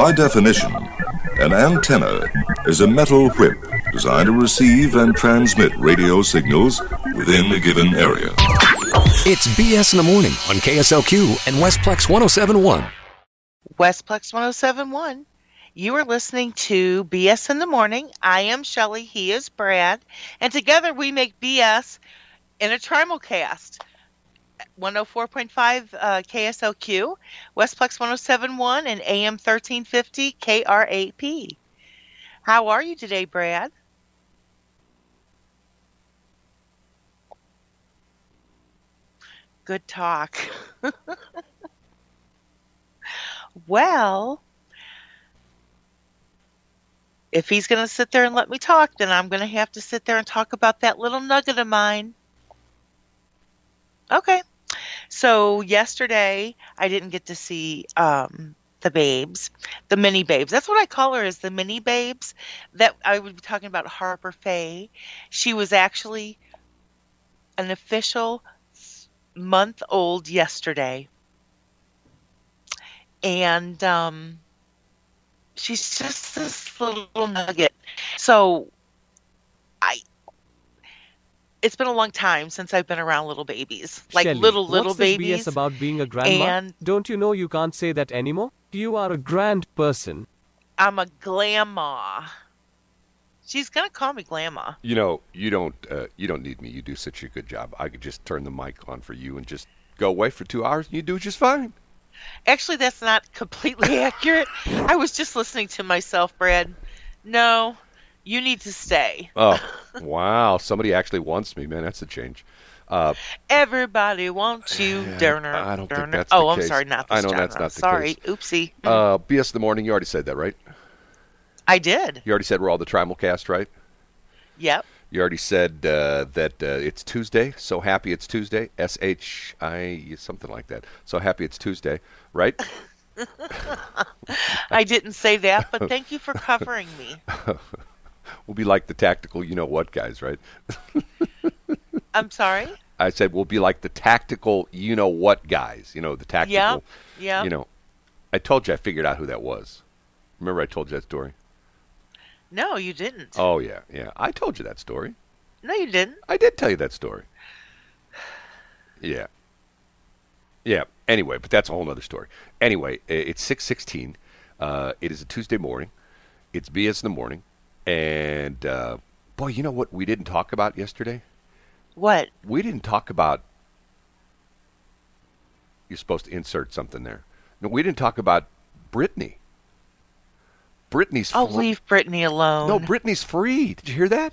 By definition, an antenna is a metal whip designed to receive and transmit radio signals within a given area. It's BS in the morning on KSLQ and Westplex 1071. Westplex 1071. You are listening to BS in the Morning. I am Shelly. He is Brad. And together we make BS in a trimulcast. 104.5 uh, KSLQ, Westplex 1071, and AM 1350 KRAP. How are you today, Brad? Good talk. well, if he's going to sit there and let me talk, then I'm going to have to sit there and talk about that little nugget of mine. Okay. So yesterday I didn't get to see um, the babes, the mini babes. That's what I call her is the mini babes. That I would be talking about Harper Faye. She was actually an official month old yesterday. And um, she's just this little nugget. So I it's been a long time since I've been around little babies, like Shelley, little little what's this babies. BS about being a grandma? and- Don't you know you can't say that anymore? You are a grand person. I'm a grandma. She's gonna call me grandma. You know, you don't uh, you don't need me. You do such a good job. I could just turn the mic on for you and just go away for two hours, and you do just fine. Actually, that's not completely accurate. I was just listening to myself, Brad. No, you need to stay. Oh, wow! Somebody actually wants me, man. That's a change. Uh, Everybody wants you, Derner. I don't think Derner. that's the Oh, I'm case. sorry, not this I know that's not the Sorry, case. oopsie. uh, BS the morning. You already said that, right? I did. You already said we're all the trimulcast, right? Yep. You already said uh, that uh, it's Tuesday. So happy it's Tuesday. S H I something like that. So happy it's Tuesday, right? I didn't say that, but thank you for covering me. We'll be like the tactical, you know what, guys, right? I'm sorry. I said we'll be like the tactical, you know what, guys. You know the tactical. Yeah. Yep. You know, I told you I figured out who that was. Remember I told you that story? No, you didn't. Oh yeah, yeah. I told you that story. No, you didn't. I did tell you that story. Yeah. Yeah. Anyway, but that's a whole other story. Anyway, it's six sixteen. Uh, it is a Tuesday morning. It's BS in the morning, and uh, boy, you know what we didn't talk about yesterday? What? We didn't talk about. You're supposed to insert something there. No, we didn't talk about Brittany. Brittany's. Oh, fr- leave Brittany alone. No, Brittany's free. Did you hear that?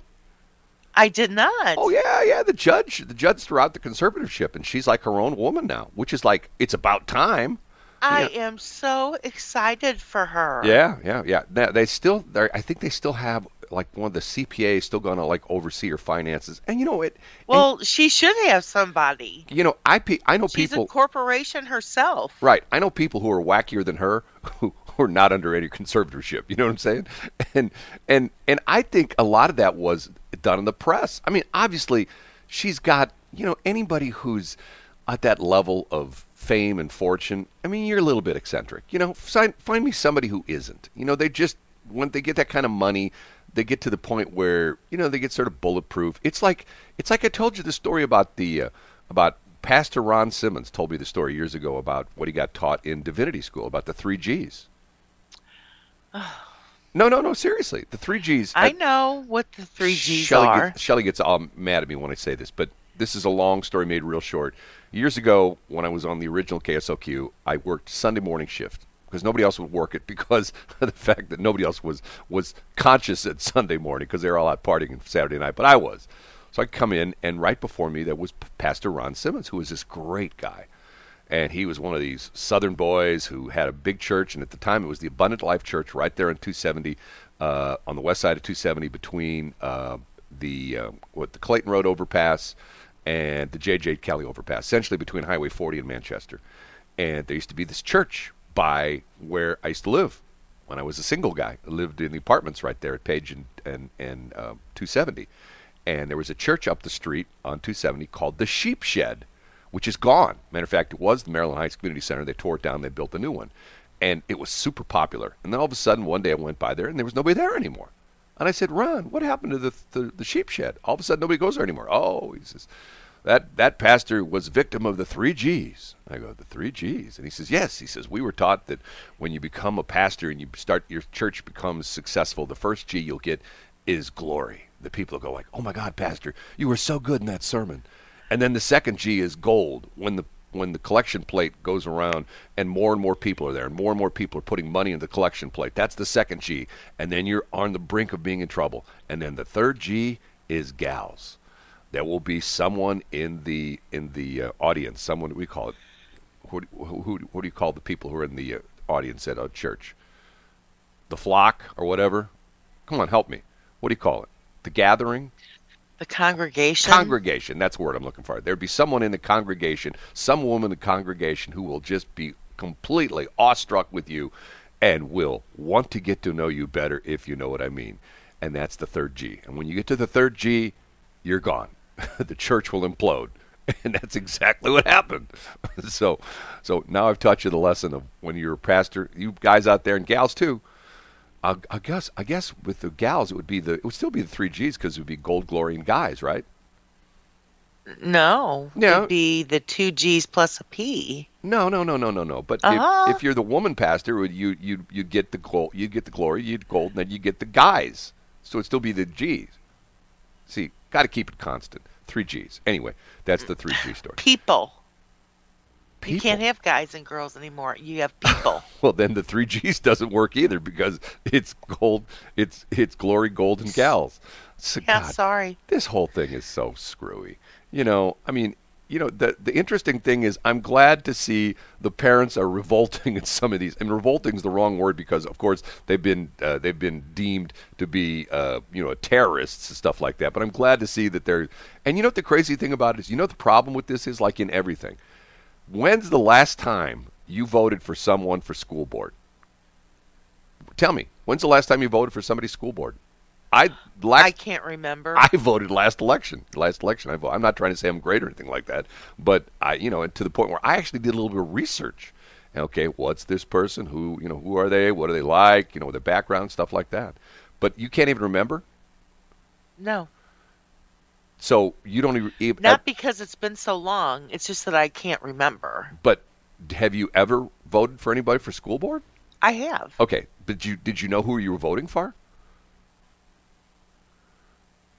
I did not. Oh yeah, yeah. The judge, the judge threw out the conservatorship, and she's like her own woman now, which is like it's about time. I Yeah. am so excited for her. Yeah, yeah, yeah. Now, they still, I think they still have like one of the CPAs still going to like oversee her finances, and you know it. and, Well, she should have somebody. you know, I pe- I know She's people. a corporation herself. Right. I know people who are wackier than her who, who are not under any conservatorship. You know what I'm saying? And and and I think a lot of that was done in the press. I mean, obviously, she's got you know anybody who's at that level of fame and fortune. I mean, you're a little bit eccentric. You know, find find me somebody who isn't. You know, they just when they get that kind of money. They get to the point where you know they get sort of bulletproof. It's like it's like I told you the story about the uh, about Pastor Ron Simmons told me the story years ago about what he got taught in divinity school about the three G's. no, no, no. Seriously, the three G's. I know what the three G's Shelley are. Gets, Shelley gets all mad at me when I say this, but this is a long story made real short. Years ago, when I was on the original KSLQ, I worked Sunday morning shift because nobody else would work it because of the fact that nobody else was was conscious at Sunday morning because they were all out partying Saturday night, but I was. So I come in, and right before me there was Pastor Ron Simmons, who was this great guy, and he was one of these Southern boys who had a big church, and at the time it was the Abundant Life Church right there on 270, uh, on the west side of 270 between uh, the uh, what the Clayton Road overpass and the J.J. Kelly overpass, essentially between Highway 40 and Manchester. And there used to be this church by where I used to live when I was a single guy. I lived in the apartments right there at Page and and, and uh, 270. And there was a church up the street on 270 called the Sheep Shed, which is gone. Matter of fact, it was the Maryland Heights Community Center. They tore it down. They built a new one. and it was super popular. And then all of a sudden, one day I went by there, and there was nobody there anymore. And I said, Ron, what happened to the, the, the sheep shed? All of a sudden, nobody goes there anymore. Oh, he says, that, that pastor was victim of the three G's. I go, the three G's? And he says, yes. He says, we were taught that when you become a pastor and you start, your church becomes successful, the first G you'll get is glory. The people go like, oh my God, pastor, you were so good in that sermon. And then the second G is gold. When the when the collection plate goes around and more and more people are there and more and more people are putting money in the collection plate. That's the second G. And then you're on the brink of being in trouble. And then the third G is gals. There will be someone in the in the uh, audience, someone we call it. Who, who, who, what do you call the people who are in the uh, audience at a church? The flock or whatever? Come on, help me. What do you call it? The gathering? The congregation. Congregation. That's the word I'm looking for. There'd be someone in the congregation, some woman in the congregation who will just be completely awestruck with you and will want to get to know you better if you know what I mean. And that's the third G. And when you get to the third G, you're gone. the church will implode. And that's exactly what happened. so so now I've taught you the lesson of when you're a pastor, you guys out there and gals too, I, I guess I guess with the gals it would be the it would still be the three G's because it would be gold, glory, and guys, right? No. No. It'd be the two G's plus a P. No, no, no, no, no, no. But Uh-huh. if, if you're the woman pastor, would you you you get the gold, you get the glory, you get gold, and then you get the guys. So it'd still be the G's. See, got to keep it constant. Three G's. Anyway, that's the three G story. People. You can't have guys and girls anymore. You have people. Well, then the three G's doesn't work either because it's gold, it's it's glory, gold, and gals. So, yeah, God, sorry. this whole thing is so screwy. You know, I mean, you know, the the interesting thing is, I'm glad to see the parents are revolting at some of these. And revolting is the wrong word because, of course, they've been uh, they've been deemed to be, uh, you know, terrorists and stuff like that. But I'm glad to see that they're. And you know what the crazy thing about it is? You know what the problem with this is? Like in everything, when's the last time you voted for someone for school board? Tell me, when's the last time you voted for somebody's school board? I last I can't remember. I voted last election. Last election, I voted. I'm not trying to say I'm great or anything like that, but I, you know, to the point where I actually did a little bit of research. Okay, what's this person? Who, you know, who are they? What are they like? You know, their background, stuff like that. But you can't even remember. no. So you don't even. Not because it's been so long. It's just that I can't remember. but have you ever voted for anybody for school board? I have. Okay, did you did you know who you were voting for?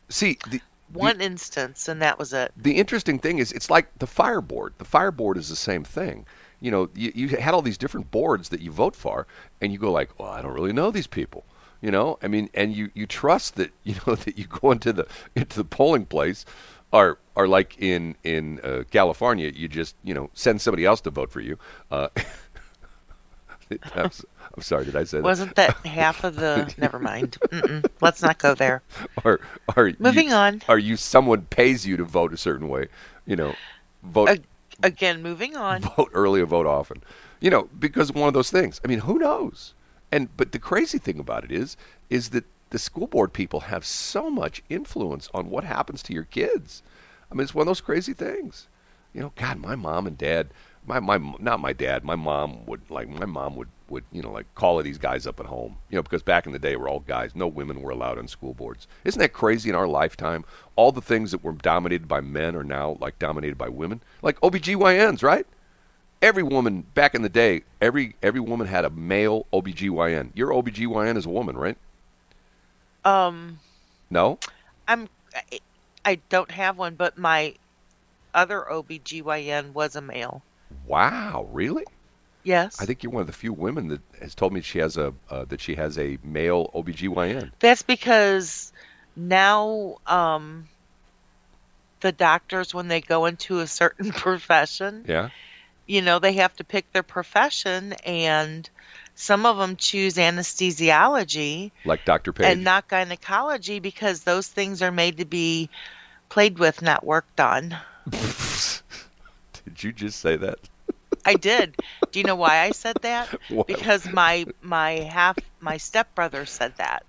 See, the, One instance, and that was it. the interesting thing is it's like the fire board the fire board is the same thing you know you, you had all these different boards that you vote for and you go like well i don't really know these people you know i mean and you, you trust that you know that you go into the into the polling place or or like in in uh, california you just you know send somebody else to vote for you uh, I'm, I'm sorry did i say that Wasn't that half of the? Never mind. Mm-mm. Let's not go there. or are Moving you, on. are you someone pays you to vote a certain way you know vote Ag- Again, moving on. vote early or vote often. You know, because one of those things. I mean, who knows? And but the crazy thing about it is, is that the school board people have so much influence on what happens to your kids. I mean, it's one of those crazy things. You know, God, my mom and dad, my my not my dad, my mom would like my mom would would you know like call these guys up at home. You know, because back in the day we're all guys. No women were allowed on school boards. Isn't that crazy in our lifetime? All the things that were dominated by men are now like dominated by women. Like OBGYNs, right? Every woman back in the day, every every woman had a male OBGYN. Your OBGYN is a woman, right? Um, No? I'm. I, don't have one, but my other OBGYN was a male. Wow, really? Yes. I think you're one of the few women that has told me she has a uh, that she has a male OBGYN. That's because now um, the doctors, when they go into a certain profession, Yeah. You know, they have to pick their profession, and some of them choose anesthesiology Like Dr. Page. and not gynecology because those things are made to be played with, not worked on. Did you just say that? I did. Do you know why I said that? Because my my half my stepbrother said that.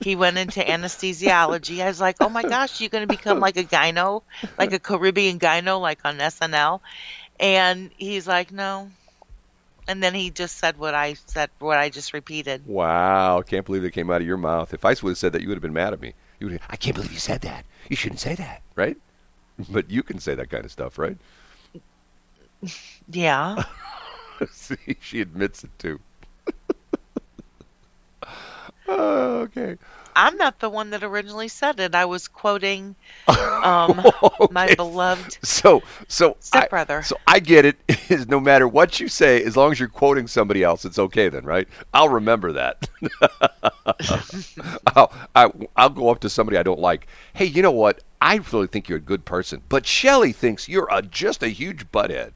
He went into anesthesiology. I was like, "Oh my gosh, you're going to become like a gyno, like a Caribbean gyno, like on SNL." And he's like, "No." And then he just said what I said, what I just repeated. Wow, can't believe it came out of your mouth. If I would have said that, you would have been mad at me. You would, I can't believe you said that. You shouldn't say that, right? But you can say that kind of stuff, right? Yeah. See, she admits it too. Oh, okay. I'm not the one that originally said it. I was quoting um, my beloved. So, so I, Stepbrother. so I get it. Is no matter what you say, as long as you're quoting somebody else, it's okay then, right? I'll remember that. I'll, I, I'll go up to somebody I don't like. Hey, you know what? I really think you're a good person, but Shelley thinks you're a, just a huge butthead.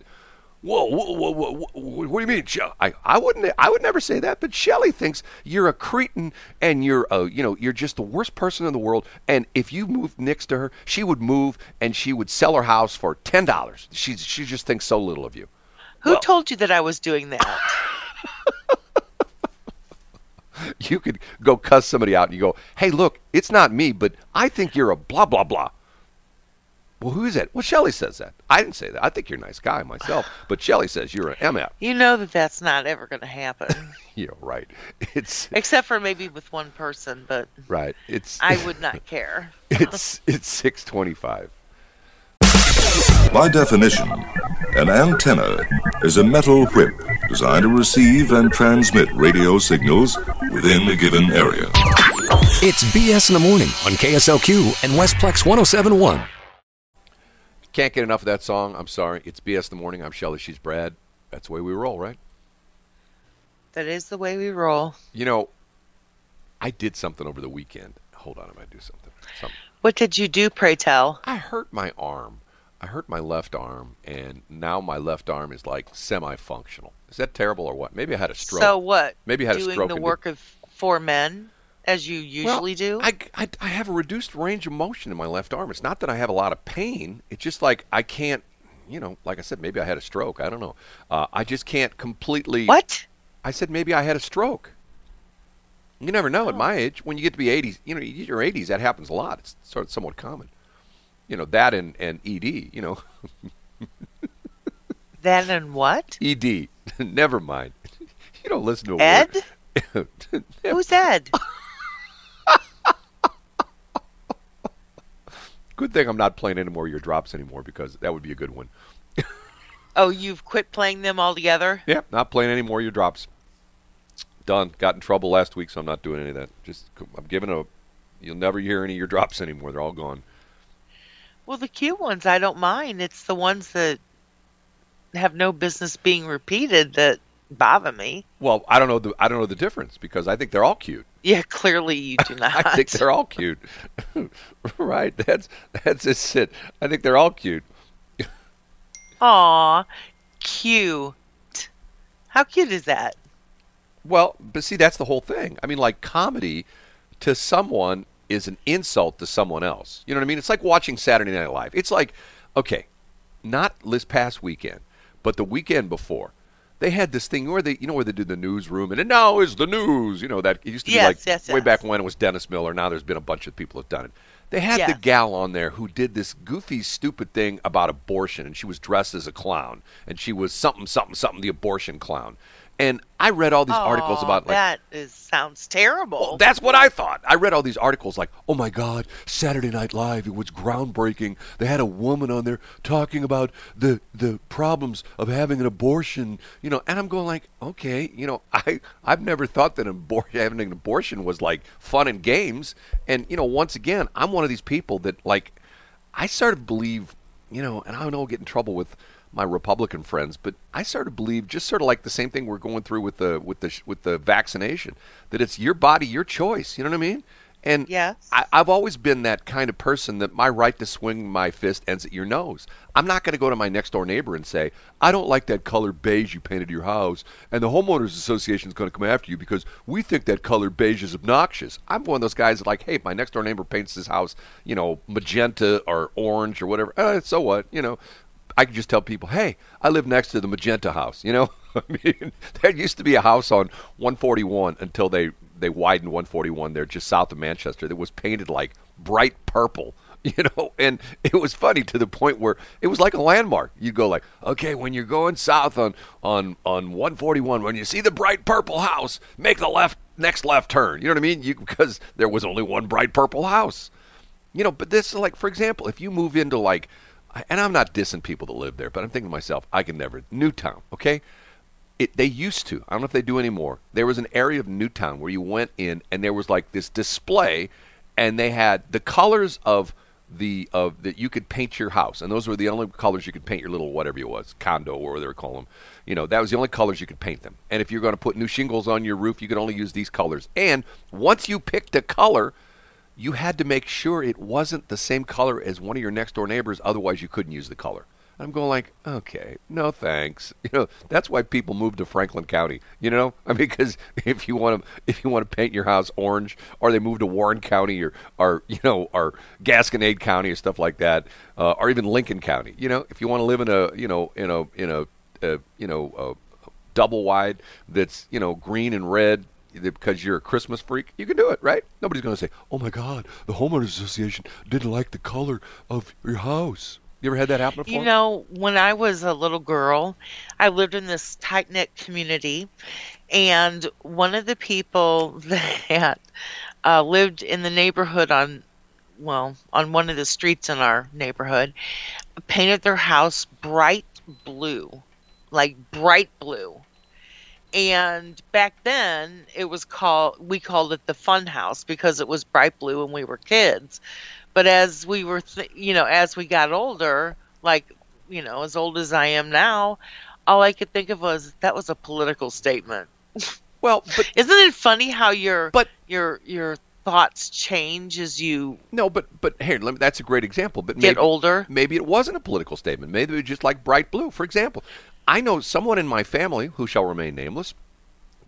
Whoa, whoa, whoa, whoa, whoa, what do you mean? I, I wouldn't, I would never say that. But Shelley thinks you're a cretin and you're, a, you know, you're just the worst person in the world. And if you moved next to her, she would move and she would sell her house for ten dollars. She, she just thinks so little of you. Who Well- told you that I was doing that? You could go cuss somebody out and you go, "Hey, look, it's not me, but I think you're a blah blah blah." Well, who is that? Well, Shelley says that. I didn't say that. I think you're a nice guy myself, but Shelley says you're an MF. you know that that's not ever going to happen, Yeah, right. It's except for maybe with one person. But right. It's I would not care. it's it's six twenty-five. By definition, an antenna is a metal whip designed to receive and transmit radio signals within a given area. It's BS in the morning on KSLQ and Westplex 1071. Can't get enough of that song. I'm sorry. It's BS the morning. I'm Shelley. She's Brad. That's the way we roll, right? That is the way we roll. You know, I did something over the weekend. Hold on, I might do something. Something. What did you do, pray tell? I hurt my arm. I hurt my left arm, and now my left arm is like semi-functional. Is that terrible or what? Maybe I had a stroke. So what? Maybe I had a stroke. doing the work of four men, as you usually do. I, I, I have a reduced range of motion in my left arm. It's not that I have a lot of pain. It's just like I can't, you know, like I said, maybe I had a stroke. I don't know. Uh, I just can't completely. what? I said maybe I had a stroke. You never know at Oh. my age. When you get to be 80s, you know, you your 80s, that happens a lot. It's sort of somewhat common. You know, that and, and ED, you know. Then and what? ED. never mind. You don't listen to a Ed? Who's Ed? Good thing I'm not playing any more of your drops anymore because that would be a good one. Oh, you've quit playing them altogether? Yeah, not playing any more of your drops. Done. Got in trouble last week, so I'm not doing any of that. Just I'm giving a. You'll never hear any of your drops anymore. They're all gone. Well, the cute ones I don't mind. It's the ones that have no business being repeated that bother me. Well, I don't know the I don't know the difference because I think they're all cute. Yeah, clearly you do not. I think they're all cute. right? That's that's just it. I think they're all cute. Aw, cute. How cute is that? Well, but see, that's the whole thing. I mean, like comedy to someone is an insult to someone else. You know what I mean? It's like watching Saturday Night Live. It's like, okay, not this past weekend, but the weekend before. They had this thing where they, you know, where they do the newsroom, and it now is the news. You know that it used to be like yes, way yes. back when it was Dennis Miller. Now there's been a bunch of people have done it. They had the gal on there who did this goofy, stupid thing about abortion, and she was dressed as a clown, and she was something, something, something, the abortion clown. And I read all these articles about like that is sounds terrible. well, that's what I thought. I read all these articles like, "Oh my God, Saturday Night Live! It was groundbreaking. They had a woman on there talking about the the problems of having an abortion." You know, and I'm going like, "Okay, you know, I I've never thought that abor- having an abortion was like fun and games." And you know, once again, I'm one of these people that like, I sort of believe, you know, and I know I'll get in trouble with my Republican friends, but I sort of believe just sort of like the same thing we're going through with the with the with the vaccination that it's your body, your choice. You know what I mean? And Yes. I, I've always been that kind of person that my right to swing my fist ends at your nose. I'm not going to go to my next door neighbor and say, I don't like that color beige you painted your house, and the homeowners association is going to come after you because we think that color beige is obnoxious. I'm one of those guys that like, hey, if my next door neighbor paints his house, you know, magenta or orange or whatever. Uh, so what? You know, I can just tell people, hey, I live next to the magenta house. You know, I mean, there used to be a house on 141 until they they widened 141 there just south of Manchester that was painted like bright purple. you know, and it was funny to the point where it was like a landmark. You'd go like, okay, when you're going south on on on 141, when you see the bright purple house, make the left next left turn. You know what I mean? You, because there was only one bright purple house. You know, but this like for example, if you move into like, and I'm not dissing people that live there, but I'm thinking to myself, I can never Newtown, okay? It, they used to. I don't know if they do anymore. There was an area of Newtown where you went in and there was like this display, and they had the colors of the of that you could paint your house, and those were the only colors you could paint your little whatever it was condo or whatever they call them. You know, that was the only colors you could paint them. And if you're going to put new shingles on your roof, you could only use these colors. And once you picked a color, you had to make sure it wasn't the same color as one of your next door neighbors. Otherwise, you couldn't use the color. I'm going like, okay, no thanks. You know, that's why people move to Franklin County. You know, I mean, because if you want to, if you want to paint your house orange, or they move to Warren County, or, or you know, or Gasconade County, or stuff like that, uh, or even Lincoln County. You know, if you want to live in a, you know, in a, in a, uh, you know, a double wide that's you know green and red because you're a Christmas freak, you can do it, right? Nobody's going to say, "Oh my God, the homeowners association didn't like the color of your house." You ever had that happen before? You know, when I was a little girl, I lived in this tight knit community, and one of the people that uh, lived in the neighborhood on, well, on one of the streets in our neighborhood, painted their house bright blue, like bright blue. And back then, it was called, we called it the fun house because it was bright blue when we were kids. But as we were, th- you know, as we got older, like, you know, as old as I am now, all I could think of was that was a political statement. well, but Isn't it funny how your But- your your thoughts change as you no, but but here, let me, that's a great example. But get maybe, older? maybe it wasn't a political statement. Maybe it was just like bright blue. For example, I know someone in my family who shall remain nameless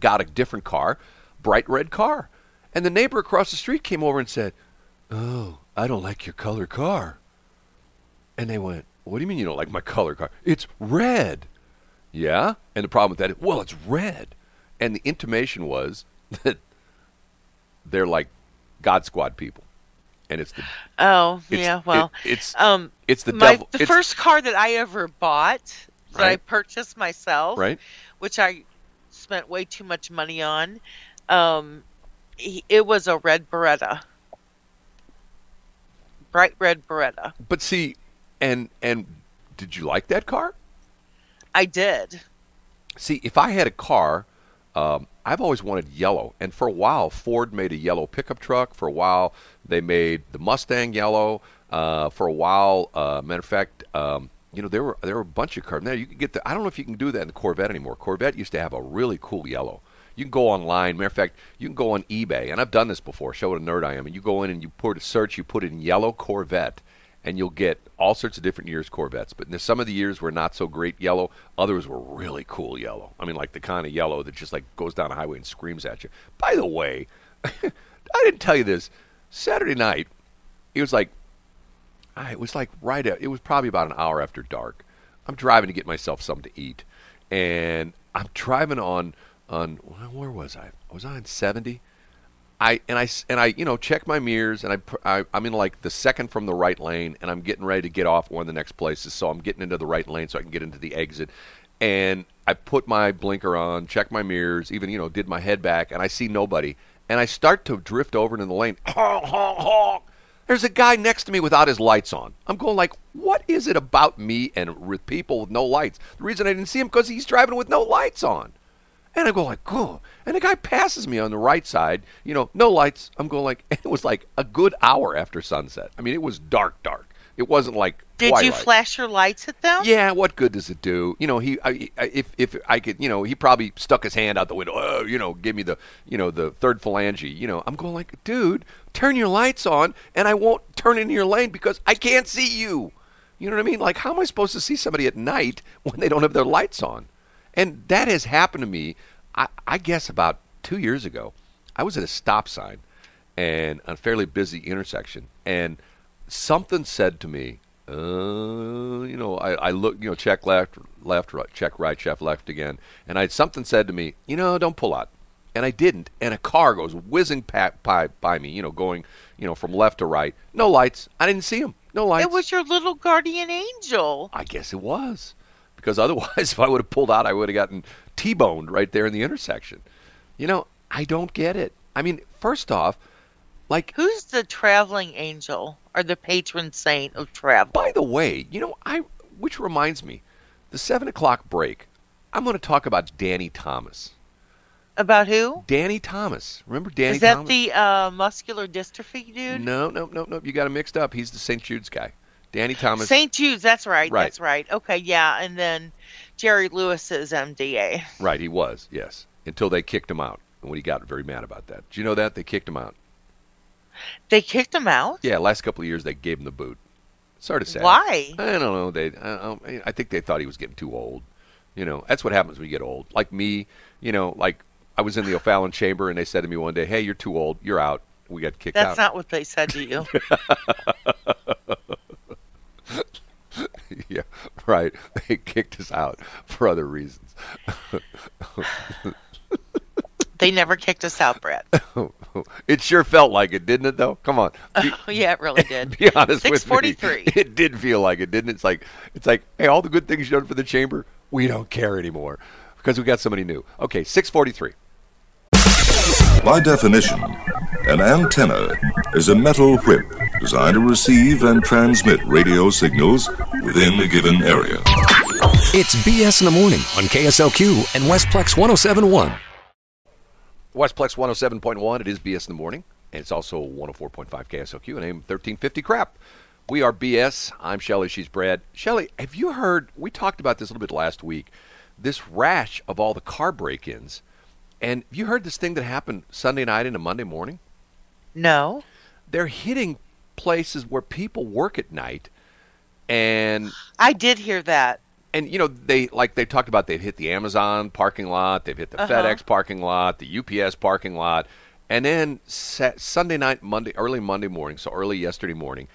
got a different car, bright red car, and the neighbor across the street came over and said, "Oh, I don't like your color car." And they went, "What do you mean you don't like my color car? It's red." Yeah, and the problem with that is, well, it's red, and the intimation was that they're like God Squad people, and it's the Oh, it's, yeah. Well, it- it's um, it's the my devil. the it's- first car that I ever bought that I purchased myself, right. which I spent way too much money on. Um, he- it was a red Beretta, bright red Beretta. But see, and and did you like that car? I did. See, if I had a car, um, I've always wanted yellow, and for a while Ford made a yellow pickup truck. For a while they made the Mustang yellow. Uh, for a while, uh, matter of fact, um, you know there were there were a bunch of cars. Now you can get the. I don't know if you can do that in the Corvette anymore. Corvette used to have a really cool yellow. You can go online. Matter of fact, you can go on eBay, and I've done this before. Show what a nerd I am. And you go in and you put a search. You put in yellow Corvette, and you'll get all sorts of different years Corvettes. But some of the years were not so great yellow. Others were really cool yellow. I mean, like the kind of yellow that just like goes down a highway and screams at you. By the way, I didn't tell you this. Saturday night, it was like, I, it was like right at, it was probably about an hour after dark. I'm driving to get myself something to eat, and I'm driving on on where was I? Was I on 70? I and I and I you know check my mirrors and I, I I'm in like the second from the right lane and I'm getting ready to get off one of the next places so I'm getting into the right lane so I can get into the exit and I put my blinker on check my mirrors even you know did my head back and I see nobody and I start to drift over into the lane honk honk honk there's a guy next to me without his lights on I'm going like what is it about me and with people with no lights the reason I didn't see him because he's driving with no lights on and I go like, oh. And the guy passes me on the right side, you know, no lights. I'm going like, it was like a good hour after sunset. I mean, it was dark, dark. It wasn't like Did you flash your lights at them? Yeah, what good does it do? You know, he I, I, if if I could, you know, he probably stuck his hand out the window. Oh, you know, give me the, you know, the third phalange. You know, I'm going like, dude, turn your lights on, and I won't turn into your lane because I can't see you. You know what I mean? Like, how am I supposed to see somebody at night when they don't have their lights on? And that has happened to me. I, I guess about two years ago, I was at a stop sign, and a fairly busy intersection, and something said to me, uh, you know, I, I look, you know, check left, left, right, check right, check left again, and I something said to me, you know, don't pull out, and I didn't, and a car goes whizzing by, by me, you know, going, you know, from left to right. No lights. I didn't see him. No lights. It was your little guardian angel. I guess it was. Because otherwise, if I would have pulled out, I would have gotten T boned right there in the intersection. You know, I don't get it. I mean, first off, like, Who's the traveling angel or the patron saint of travel? by the way, you know, I, which reminds me, the seven o'clock break, I'm going to talk about Danny Thomas. About who? Danny Thomas. Remember Danny Is that Thomas? the uh, muscular dystrophy dude? No, no, no, no. You got him mixed up. He's the St. Jude's guy. Danny Thomas. St. Jude's, that's right, Right. That's right. Okay, yeah. And then Jerry Lewis's MDA. Right, he was, yes. Until they kicked him out. And when he got very mad about that. Do you know that? They kicked him out. They kicked him out? Yeah, last couple of years they gave him the boot. Sort of sad. Why? I don't know. They, I, I think they thought he was getting too old. You know, that's what happens when you get old. Like me, you know, like I was in the O'Fallon chamber and they said to me one day, "Hey, you're too old. You're out." We got kicked That's out. That's not what they said to you. yeah, right. They kicked us out for other reasons. they never kicked us out, Brett. it sure felt like it, didn't it? Though, come on. Be, yeah, it really did. be honest with me. 643. It did feel like it, didn't it? It's like it's like, hey, all the good things you've done for the chamber, we don't care anymore because we got somebody new. Okay, six forty-three. By definition, an antenna is a metal whip designed to receive and transmit radio signals within a given area. It's BS in the morning on KSLQ and Westplex 1071. Westplex 107.1. It is BS in the morning, and it's also 104.5 KSLQ and AM 1350 crap. We are BS. I'm Shelly. She's Brad. Shelly, have you heard? We talked about this a little bit last week. This rash of all the car break-ins, and have you heard this thing that happened Sunday night into Monday morning? No. They're hitting places where people work at night, and I did hear that. and you know they like they talked about they've hit the Amazon parking lot, they've hit the Uh-huh. FedEx parking lot, the UPS parking lot, and then Sunday night, Monday, early Monday morning, so early yesterday morning,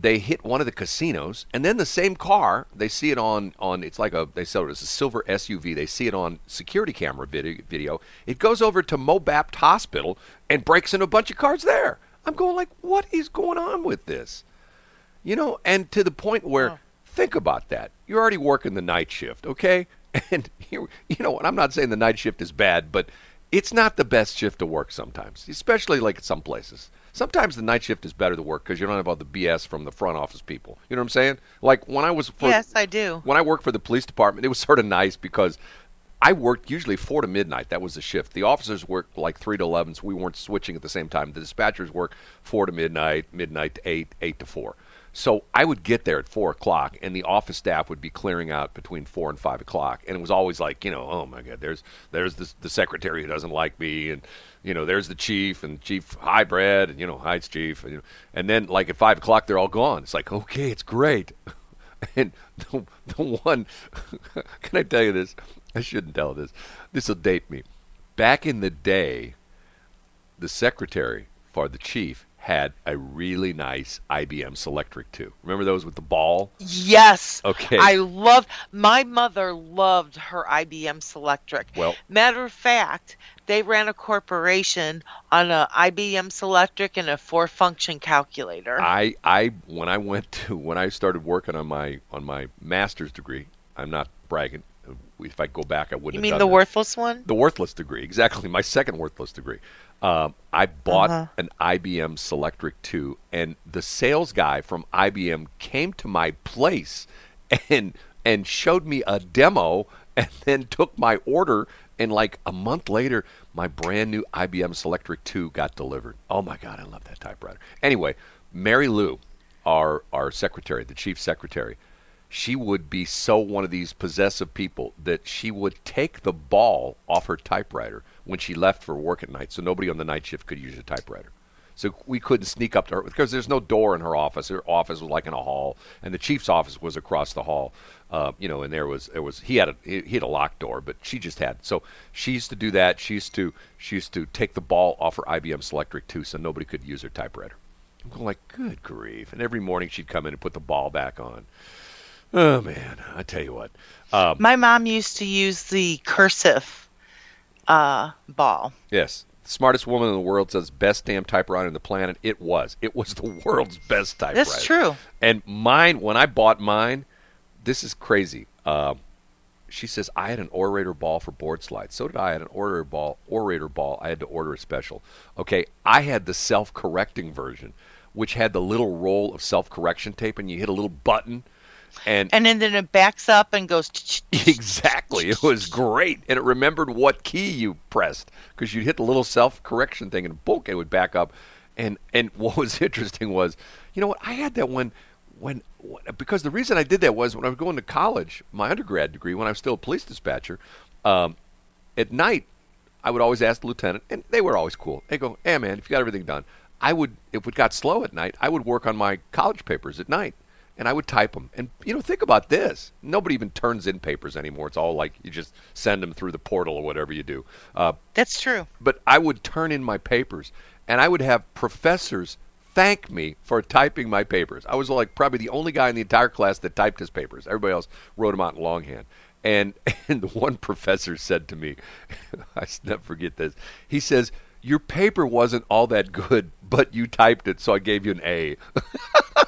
they hit one of the casinos, and then the same car they see it on on it's like a they sell it as a silver SUV. They see it on security camera video. video. It goes over to MoBap Hospital and breaks into a bunch of cars there. I'm going like, what is going on with this? You know, and to the point where think about that. You're already working the night shift, okay? And you, you know, and I'm not saying the night shift is bad, but it's not the best shift to work sometimes, especially like some places. Sometimes the night shift is better to work because you don't have all the BS from the front office people. You know what I'm saying? Like when I was for, yes, I do. when I worked for the police department, it was sort of nice because I worked usually four to midnight. That was the shift. The officers worked like three to eleven, so we weren't switching at the same time. The dispatchers worked four to midnight, midnight to eight, eight to four. So I would get there at four o'clock, and the office staff would be clearing out between four and five o'clock, and it was always like, you know, oh my God, there's there's the, the secretary who doesn't like me, and you know, there's the chief, and chief, hi Brad, and you know, hi it's chief, and, you know, and then like at five o'clock they're all gone. It's like, okay, it's great. And the, the one, can I tell you this? I shouldn't tell this. This will date me. Back in the day, the secretary for the chief had a really nice IBM Selectric too. Remember those with the ball? Yes. Okay. I loved my mother loved her IBM Selectric. Well- matter of fact, they ran a corporation on a IBM Selectric and a four function calculator. I I when I went to when I started working on my on my master's degree, I'm not bragging. If I go back, I wouldn't. you mean the this. worthless one? the worthless degree exactly my second worthless degree um, i bought Uh-huh. an ibm selectric 2 and the sales guy from ibm came to my place and and showed me a demo and then took my order and like a month later my brand new ibm selectric 2 got delivered oh my god i love that typewriter anyway mary lou our our secretary the chief secretary she would be so one of these possessive people that she would take the ball off her typewriter when she left for work at night so nobody on the night shift could use a typewriter. So we couldn't sneak up to her because there's no door in her office. Her office was like in a hall, and the chief's office was across the hall. Uh, you know, and there was there was he had a he had a locked door, but she just had. So she used to do that. She used to she used to take the ball off her IBM Selectric too, so nobody could use her typewriter. I'm going like, good grief! And every morning she'd come in and put the ball back on. Oh man, I tell you what. Um, My mom used to use the cursive uh, ball. Yes. Smartest woman in the world says best damn typewriter on the planet. It was. It was the world's best typewriter. That's true. And mine, when I bought mine, this is crazy. Uh, she says I had an orator ball for board slides. So did I. I had an orator ball. Orator ball. I had to order a special. Okay, I had the self-correcting version, which had the little roll of self-correction tape, and you hit a little button, and And then, it backs up and goes. Exactly. It was great. And it remembered what key you pressed because you'd hit the little self correction thing and boom, it would back up. And and what was interesting was, you know what? I had that when when because the reason I did that was when I was going to college, my undergrad degree, when I was still a police dispatcher, um, at night I would always ask the lieutenant, and they were always cool. They go, "Hey man, if you got everything done," I would if it got slow at night, I would work on my college papers at night and I would type them. And you know, think about this: nobody even turns in papers anymore. It's all like you just send them through the portal or whatever you do. Uh, That's true. but I would turn in my papers, and I would have professors thank me for typing my papers. I was like probably the only guy in the entire class that typed his papers. Everybody else wrote them out in longhand. And and the one professor said to me, I never forget this. He says, "Your paper wasn't all that good, but you typed it, so I gave you an A."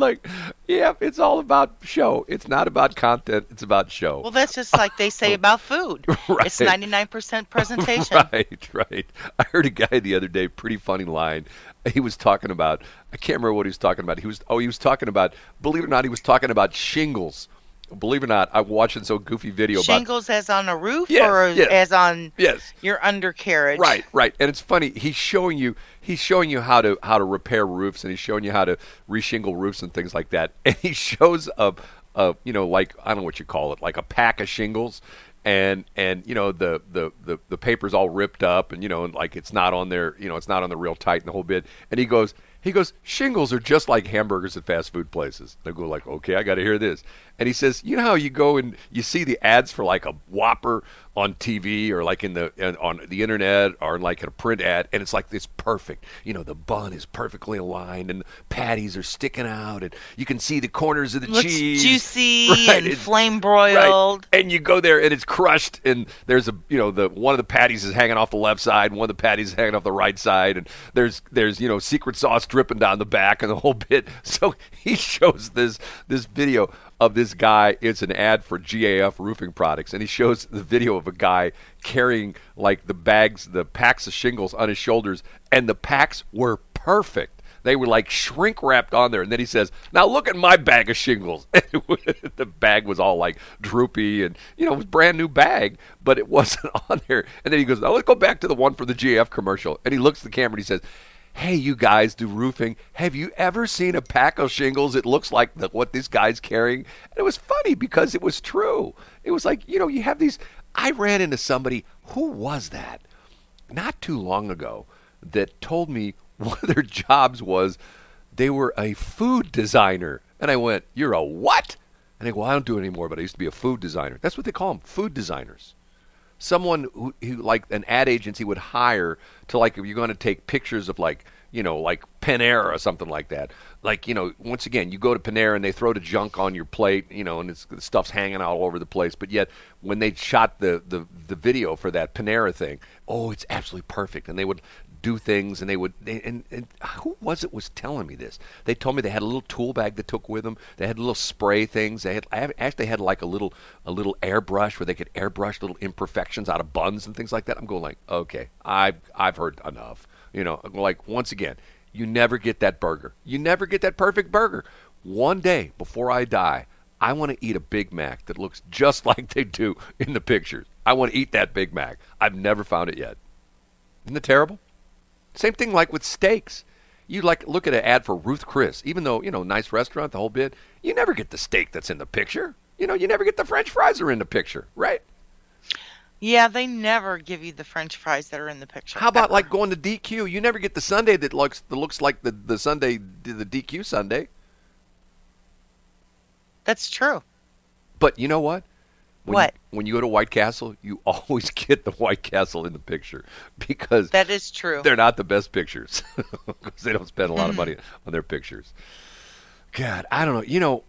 Like, yeah, it's all about show. It's not about content. It's about show. Well, that's just like they say about food. Right. It's 99% presentation. Right, right. I heard a guy the other day, pretty funny line. He was talking about, I can't remember what he was talking about. He was, oh, he was talking about, believe it or not, he was talking about shingles. Believe it or not, I'm watching some goofy video about. Shingles as on a roof Yes, or yes. as on Yes. your undercarriage? Right, right. And it's funny. He's showing you he's showing you how to how to repair roofs and he's showing you how to reshingle roofs and things like that. And he shows a, a you know like I don't know what you call it, like a pack of shingles and and you know the the the, the paper's all ripped up and you know and like it's not on there, you know, it's not on the real tight and the whole bit. And he goes he goes, shingles are just like hamburgers at fast food places. They go like, okay, I got to hear this. And he says, you know how you go and you see the ads for like a Whopper on TV or like in the on the internet or like in a print ad, and it's like it's perfect. You know, the bun is perfectly aligned and the patties are sticking out, and you can see the corners of the Looks cheese. juicy Right, and flame Right. broiled. And you go there and it's crushed and there's a you know the one of the patties is hanging off the left side, and one of the patties is hanging off the right side, and there's there's you know secret sauce dripping down the back and the whole bit. So he shows this this video of this guy. It's an ad for GAF roofing products, and he shows the video of a guy carrying like the bags, the packs of shingles on his shoulders, and the packs were perfect. They were like shrink wrapped on there. And then he says, Now look at my bag of shingles. the bag was all like droopy and, you know, it was brand new bag, but it wasn't on there. And then he goes, Now let's go back to the one for the GF commercial. And he looks at the camera and he says, Hey, you guys do roofing. Have you ever seen a pack of shingles? It looks like the, what this guy's carrying. And it was funny because it was true. It was like, you know, you have these. I ran into somebody, who was that? not too long ago that told me one of their jobs was they were a food designer. And I went, You're a what? And they go, well, I don't do it anymore, but I used to be a food designer. That's what they call them, food designers. Someone who, who like an ad agency would hire to like if you're going to take pictures of like you know like Panera or something like that. Like you know, once again, you go to Panera and they throw the junk on your plate, you know, and it's, the stuff's hanging all over the place. But yet, when they shot the the the video for that Panera thing, oh, it's absolutely perfect, and they would do things and they would they, and, and who was it was telling me this? They told me they had a little tool bag they took with them. They had little spray things. They had I actually had like a little a little airbrush where they could airbrush little imperfections out of buns and things like that. I'm going like okay i've i've heard enough. You know like once again you never get that burger. You never get that perfect burger. One day before i die i want to eat a big mac that looks just like they do in the pictures. I want to eat that big mac. I've never found it yet. Isn't it terrible same thing like with steaks. You like look at an ad for Ruth Chris, even though you know nice restaurant, the whole bit. You never get the steak that's in the picture. You know, you never get the French fries are in the picture, right? Yeah, they never give you the French fries that are in the picture. How about ever. like going to DQ? You never get the sundae that looks that looks like the the sundae the DQ sundae. That's true. But you know what? When What? You, when you go to White Castle, you always get the White Castle in the picture because That is true. they're not the best pictures because they don't spend a lot of money mm-hmm. on their pictures. God, I don't know. You know,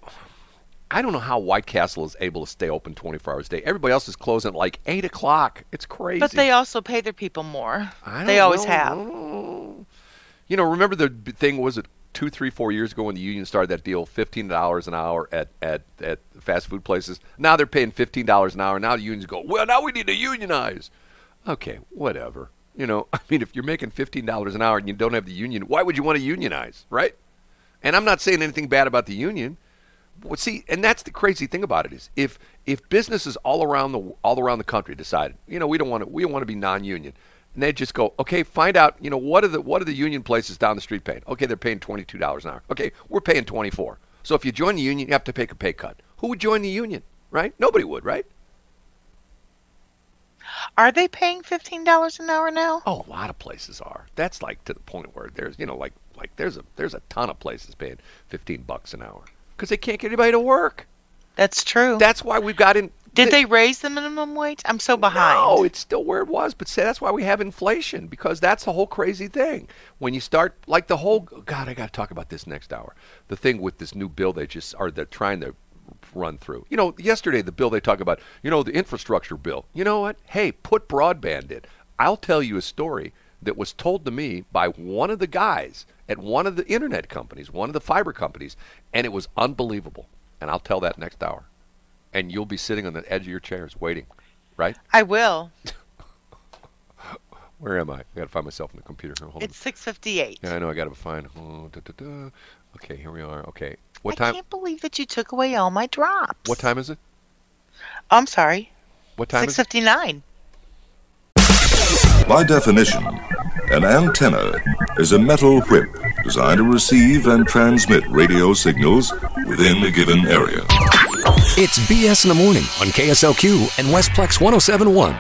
I don't know how White Castle is able to stay open 24 hours a day. Everybody else is closing at like eight o'clock. It's crazy. But they also pay their people more. They always know. have. You know, remember the thing was it two, three, four years ago when the union started that deal, fifteen dollars an hour at, at, at fast food places. Now they're paying fifteen dollars an hour. Now the unions go, well, now we need to unionize. Okay, whatever. You know, I mean, if you're making fifteen dollars an hour and you don't have the union, why would you want to unionize, right? And I'm not saying anything bad about the union. Well, see, and that's the crazy thing about it is if if businesses all around the all around the country decided, you know, we don't want to we don't want to be non-union, and they just go, okay, find out, you know, what are the what are the union places down the street paying? Okay, they're paying twenty two dollars an hour. Okay, we're paying twenty four. So if you join the union, you have to take a pay cut. Who would join the union? Right? Nobody would, right? Are they paying fifteen dollars an hour now? Oh, a lot of places are. That's like to the point where there's, you know, like like there's a there's a ton of places paying fifteen bucks an hour because they can't get anybody to work. That's true. That's why we've got in. Did th- they raise the minimum wage? I'm so behind. No, it's still where it was. But say that's why we have inflation because that's the whole crazy thing. When you start like the whole God, I got to talk about this next hour. The thing with this new bill they just are they're trying to run through. You know, yesterday the bill they talk about. You know, the infrastructure bill. You know what? Hey, put broadband in. I'll tell you a story that was told to me by one of the guys at one of the internet companies, one of the fiber companies, and it was unbelievable. And I'll tell that next hour. And you'll be sitting on the edge of your chairs waiting, right? I will. Where am I? I got to find myself in the computer. Here, Hold It's six fifty eight. Yeah, I know. I got to find. Oh, da, da, da. Okay, here we are. Okay, what I time? I can't believe that you took away all my drops. What time is it? Oh, I'm sorry. What time Six is it? fifty nine. By definition, an antenna is a metal whip designed to receive and transmit radio signals within a given area. It's BS in the morning on KSLQ and Westplex 1071.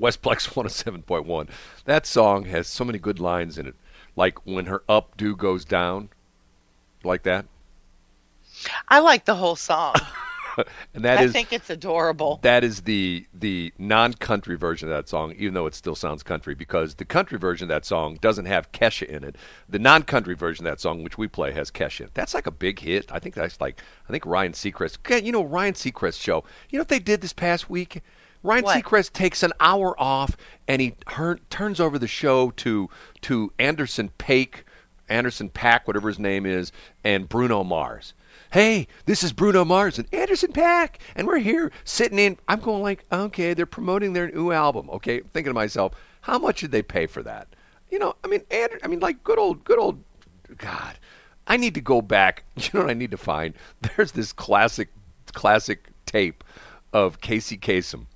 Westplex 107.1. That song has so many good lines in it. Like when her updo goes down, like that. I like the whole song. And that I is think it's adorable. that is the the non-country version of that song, even though it still sounds country, because the country version of that song doesn't have Kesha in it. The non-country version of that song, which we play, has Kesha. in it. That's like a big hit. I think that's like I think Ryan Seacrest. You know Ryan Seacrest show. You know what they did this past week? Ryan What? Seacrest takes an hour off and he her- turns over the show to to Anderson Paak, Anderson Pack, whatever his name is, and Bruno Mars. Hey, this is Bruno Mars and Anderson Pack, and we're here sitting in. I'm going like, okay, they're promoting their new album. Okay, thinking to myself, how much did they pay for that? You know, I mean, Ander- I mean, like good old, good old, God. I need to go back. You know what I need to find? There's this classic, classic tape of Casey Kasem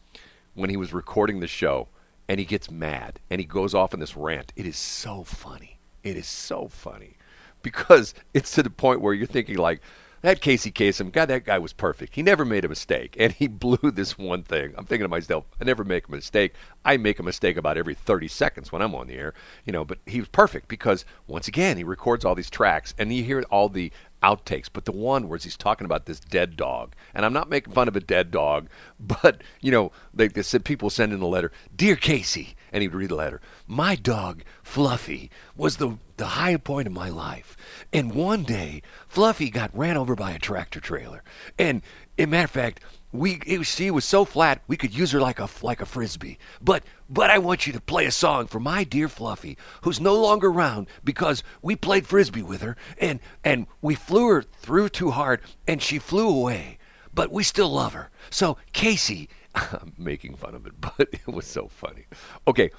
when he was recording the show and he gets mad and he goes off in this rant. It is so funny. It is so funny because it's to the point where you're thinking like that Casey Kasem, God, that guy was perfect. He never made a mistake, and he blew this one thing. I'm thinking to myself, I never make a mistake. I make a mistake about every 30 seconds when I'm on the air, you know. But he was perfect because once again, he records all these tracks, and you hear all the outtakes. But the one where he's talking about this dead dog, and I'm not making fun of a dead dog, but you know, they, said people send in a letter, dear Casey, and he'd read the letter. My dog Fluffy was the the high point of my life, and one day Fluffy got ran over by a tractor trailer, and a matter of fact. We she was so flat we could use her like a like a frisbee. But but I want you to play a song for my dear Fluffy, who's no longer around because we played frisbee with her and and we flew her through too hard and she flew away. But we still love her. So Casey, I'm making fun of it, but it was so funny. Okay,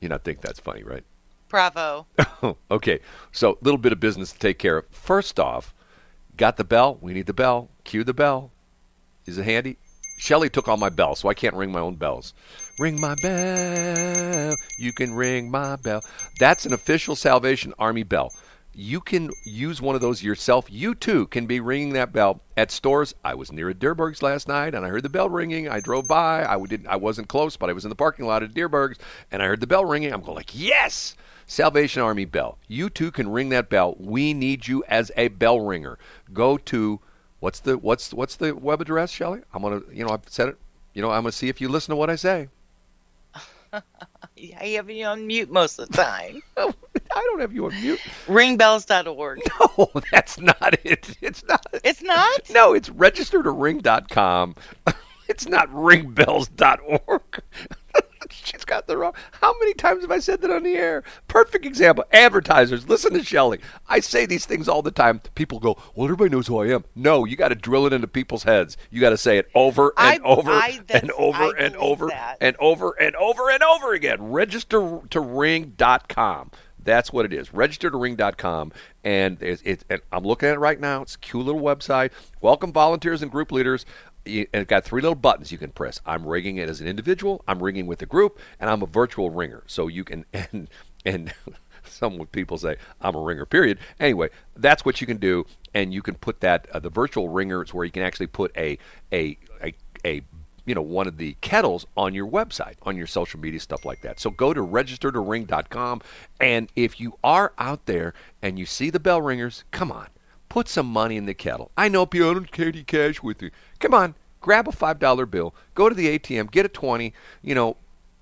you not think that's funny, right? Bravo. okay, so little bit of business to take care of. First off, got the bell. We need the bell. Cue the bell. Is it handy? Shelly took all my bells, so I can't ring my own bells. Ring my bell. You can ring my bell. That's an official Salvation Army bell. You can use one of those yourself. You too can be ringing that bell at stores. I was near a Dierberg's last night, and I heard the bell ringing. I drove by. I didn't. I wasn't close, but I was in the parking lot at Dierberg's, and I heard the bell ringing. I'm going like, yes. Salvation Army bell. You too can ring that bell. We need you as a bell ringer. Go to what's the what's what's the web address, Shelley? I'm gonna you know I've said it. You know I'm gonna see if you listen to what I say. I have you on mute most of the time. I don't have you on mute. Ringbells.org. No, that's not it. It's not. It's not? No, it's registertoring.com. it's not ringbells.org. She's got the wrong. How many times have I said that on the air? Perfect example. Advertisers, listen to Shelley. I say these things all the time. People go, "Well, everybody knows who I am." No, you got to drill it into people's heads. You got to say it over and I- over I- and over I and over that. and over and over and over again. Register to ring.com. That's what it is. Register to ring.com. And it's, it's, and I'm looking at it right now. It's a cute little website. Welcome volunteers and group leaders. And it's got three little buttons you can press. I'm ringing it as an individual. I'm ringing with a group, and I'm a virtual ringer. So you can and and some people say I'm a ringer. Period. Anyway, that's what you can do, and you can put that uh, the virtual ringer is where you can actually put a a a, a you know one of the kettles on your website on your social media stuff like that so go to registertoring.com and if you are out there and you see the bell ringers come on put some money in the kettle i know people don't carry cash with you come on grab a five dollar bill go to the atm get a 20 you know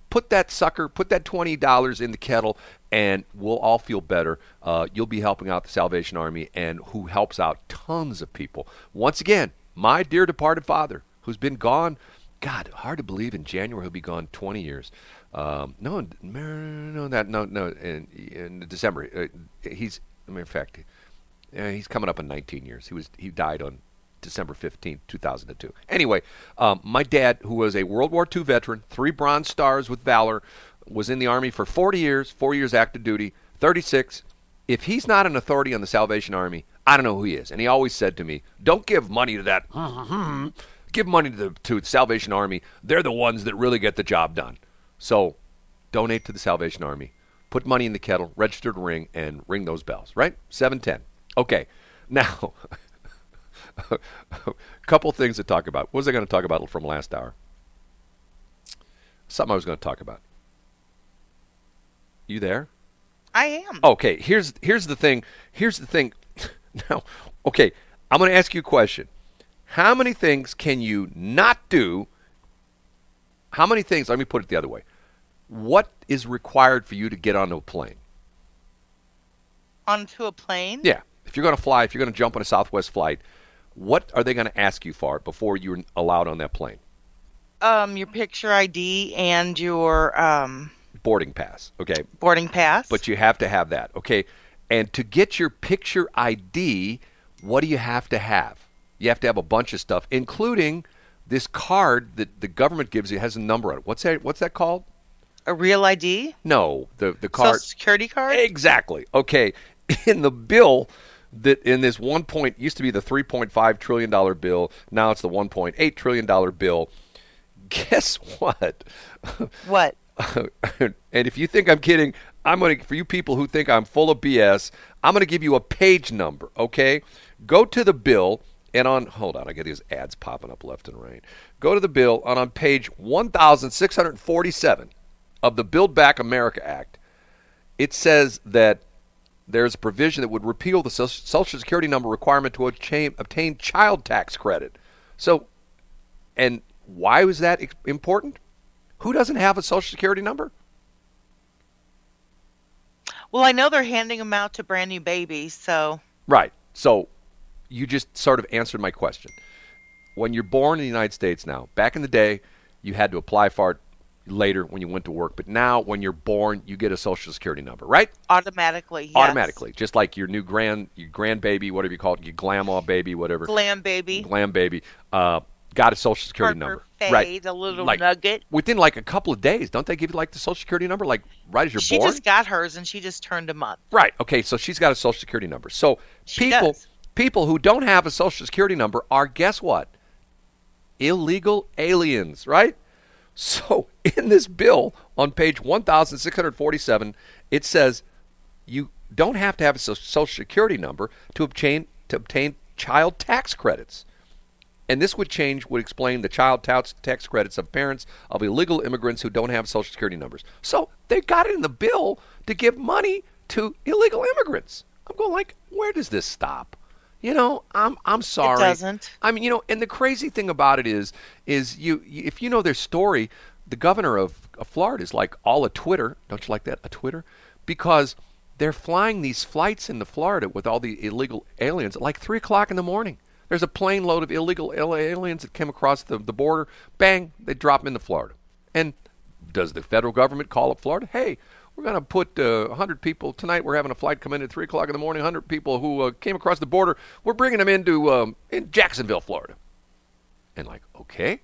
put that sucker, put that twenty dollars in the kettle, and we'll all feel better. Uh, you'll be helping out the Salvation Army, and who helps out tons of people. Once again, my dear departed father, who's been gone. God, hard to believe. In January, he'll be gone twenty years. Um, no, no, that no, no. In, in December, uh, he's. I mean, in fact, uh, he's coming up in 19 years. He was he died on December 15th, 2002. Anyway, um, my dad, who was a World War II veteran, three Bronze Stars with Valor, was in the Army for 40 years, four years active duty, 36. If he's not an authority on the Salvation Army, I don't know who he is. And he always said to me, "Don't give money to that. give money to the to Salvation Army. They're the ones that really get the job done." So, donate to the Salvation Army. Put money in the kettle, register to ring, and ring those bells. Right? Seven ten. Okay. Now. a couple things to talk about. What was I going to talk about from last hour? Something I was going to talk about. You there? I am. Okay, here's here's the thing. Here's the thing. now, okay, I'm going to ask you a question. How many things can you not do? How many things? Let me put it the other way. What is required for you to get onto a plane? Onto a plane? Yeah. If you're going to fly, if you're going to jump on a Southwest flight, what are they going to ask you for before you're allowed on that plane? Um, your picture ID and your um, Boarding pass. Okay. boarding pass. But you have to have that. Okay. And to get your picture ID, what do you have to have? You have to have a bunch of stuff, including this card that the government gives you has a number on it. What's that? What's that called? a real ID? No, the the card. Social security card? Exactly. Okay. In the bill that in this one point used to be the 3.5 trillion dollar bill, now it's the 1.8 trillion dollar bill. Guess what? What? and if you think I'm kidding, I'm going to for you people who think I'm full of BS, I'm going to give you a page number, okay? Go to the bill and on hold on, I get these ads popping up left and right. Go to the bill and on page 1647 of the Build Back America Act, it says that there's a provision that would repeal the Social Social Security number requirement to obtain, obtain child tax credit. So, and why was that important? Who doesn't have a Social Security number? Well, I know they're handing them out to brand new babies, so Right. So, you just sort of answered my question. When you're born in the United States now, back in the day, you had to apply for it later when you went to work, but now when you're born, you get a Social Security number, right? automatically. Yes. Automatically, just like your new grand, your grandbaby, whatever you call it, your grandma baby, whatever, Glam baby. glam baby, uh, got a Social Security Parker number, Fade, right? a little Like, nugget. Within like a couple of days, don't they give you like the Social Security number, like right as you're She born? She just got hers and she just turned a month. Right. Okay. So she's got a social security number. So She people does. People who don't have a social security number are guess what? Illegal aliens, right? So in this bill on page 1647, it says you don't have to have a social security number to obtain to obtain child tax credits. And this would change, would explain the child tax credits of parents of illegal immigrants who don't have social security numbers. So they got it in the bill to give money to illegal immigrants. I'm going like, where does this stop? You know, I'm I'm sorry. It doesn't. I mean, you know, and the crazy thing about it is, is you, if you know their story, the governor of, of Florida is like all a Twitter. Don't you like that? A Twitter, because they're flying these flights into Florida with all the illegal aliens at like three o'clock in the morning. There's a plane load of illegal aliens that came across the, the border. Bang, they drop them into Florida. And does the federal government call up Florida? Hey, we're going to put uh, 100 people tonight. We're having a flight come in at 3 o'clock in the morning. 100 people who uh, came across the border. We're bringing them into um, in Jacksonville, Florida. And like, okay,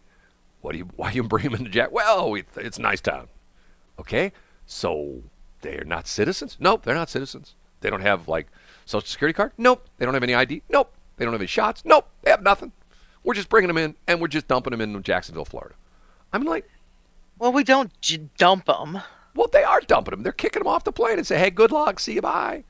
what do you? Why you bring them into Jack? Well, it's, nice town. Okay, so they're not citizens? Nope, they're not citizens. They don't have like social security card? Nope. They don't have any ID? Nope. They don't have any shots? Nope. They have nothing. We're just bringing them in and we're just dumping them in Jacksonville, Florida. I'm like, Well, we don't j- dump them. Well, they are dumping them. They're kicking them off the plane and say, hey, good luck, see you, bye.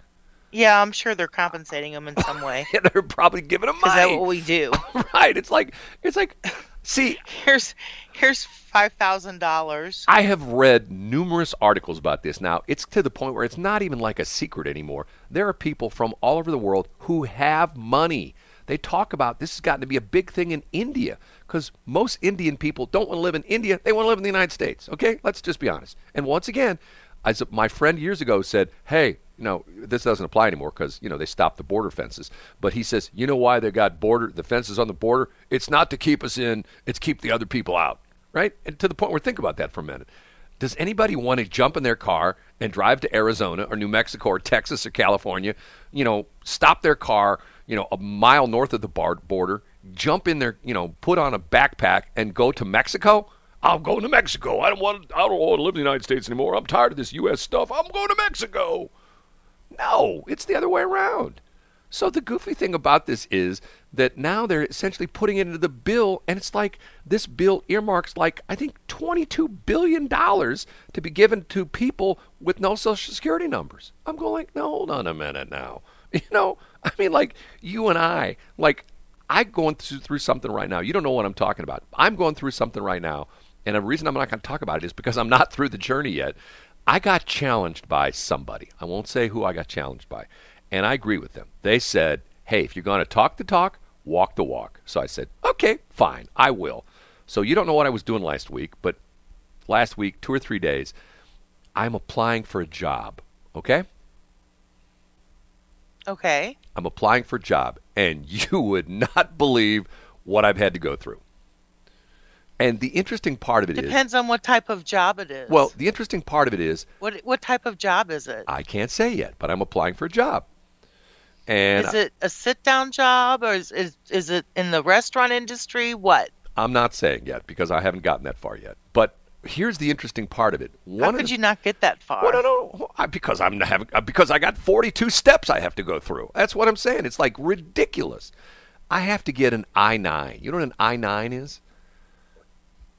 Yeah, I'm sure they're compensating them in some way. And they're probably giving them money. Is that what we do? right. It's like, it's like, see, Here's here's five thousand dollars. I have read numerous articles about this. Now, it's to the point where it's not even like a secret anymore. There are people from all over the world who have money. They talk about this has gotten to be a big thing in India because most Indian people don't want to live in India. They want to live in the United States. Okay? Let's just be honest. And once again, as my friend years ago said, hey, you know, this doesn't apply anymore because, you know, they stopped the border fences. But he says, you know why they got border, the fences on the border? It's not to keep us in, it's keep the other people out right? And to the point where think about that for a minute. Does anybody want to jump in their car and drive to Arizona or New Mexico or Texas or California, you know, stop their car, you know, a mile north of the border, jump in there, you know, put on a backpack and go to Mexico? I'm going to Mexico. I don't want I don't want to live in the United States anymore. I'm tired of this US stuff. I'm going to Mexico. No, it's the other way around. So the goofy thing about this is that now they're essentially putting it into the bill, and it's like this bill earmarks like I think twenty-two billion dollars to be given to people with no social security numbers. I'm going like, no, hold on a minute now. You know, I mean, like you and I, like I'm going through, through something right now. You don't know what I'm talking about. I'm going through something right now, and the reason I'm not going to talk about it is because I'm not through the journey yet. I got challenged by somebody. I won't say who I got challenged by. And I agree with them. They said, hey, if you're going to talk the talk, walk the walk. So I said, okay, fine, I will. So you don't know what I was doing last week, but last week, two or three days, I'm applying for a job. Okay? Okay. I'm applying for a job, and you would not believe what I've had to go through. And the interesting part of it is, Depends on what type of job it is. well, the interesting part of it is, what what type of job is it? I can't say yet, but I'm applying for a job. And Is it a sit down job or is, is is it in the restaurant industry? What? I'm not saying yet because I haven't gotten that far yet. But here's the interesting part of it. How One of could the- you not get that far? Well, no, no, I, because I'm having uh, because I got 42 steps I have to go through. That's what I'm saying. It's like ridiculous. I have to get an I-9. You know what an I-9 is?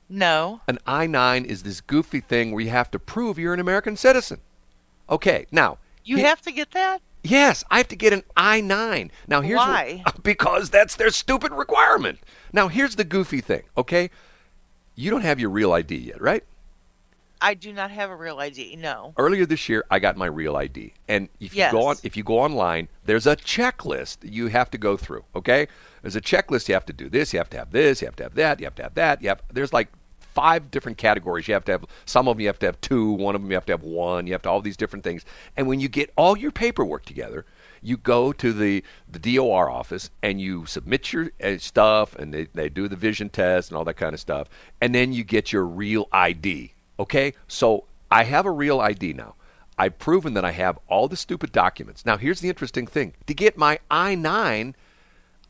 No. An I-9 is this goofy thing where you have to prove you're an American citizen. Okay, now You he- have to get that? Yes, I have to get an I-9. Now here's what- Why? because that's their stupid requirement. Now here's the goofy thing, okay? You don't have your real ID yet, right? I do not have a real ID. No. Earlier this year, I got my real ID, and if you go on, if you go online, there's a checklist you have to go through. Okay, there's a checklist. You have to do this. You have to have this. You have to have that. You have to have that. You have. There's like five different categories. You have to have some of them. You have to have two. One of them you have to have one. You have to all these different things. And when you get all your paperwork together, you go to the the DOR office and you submit your uh, stuff, and they they do the vision test and all that kind of stuff, and then you get your real ID. Okay, so I have a real ID now. I've proven that I have all the stupid documents. Now, here's the interesting thing to get my I 9,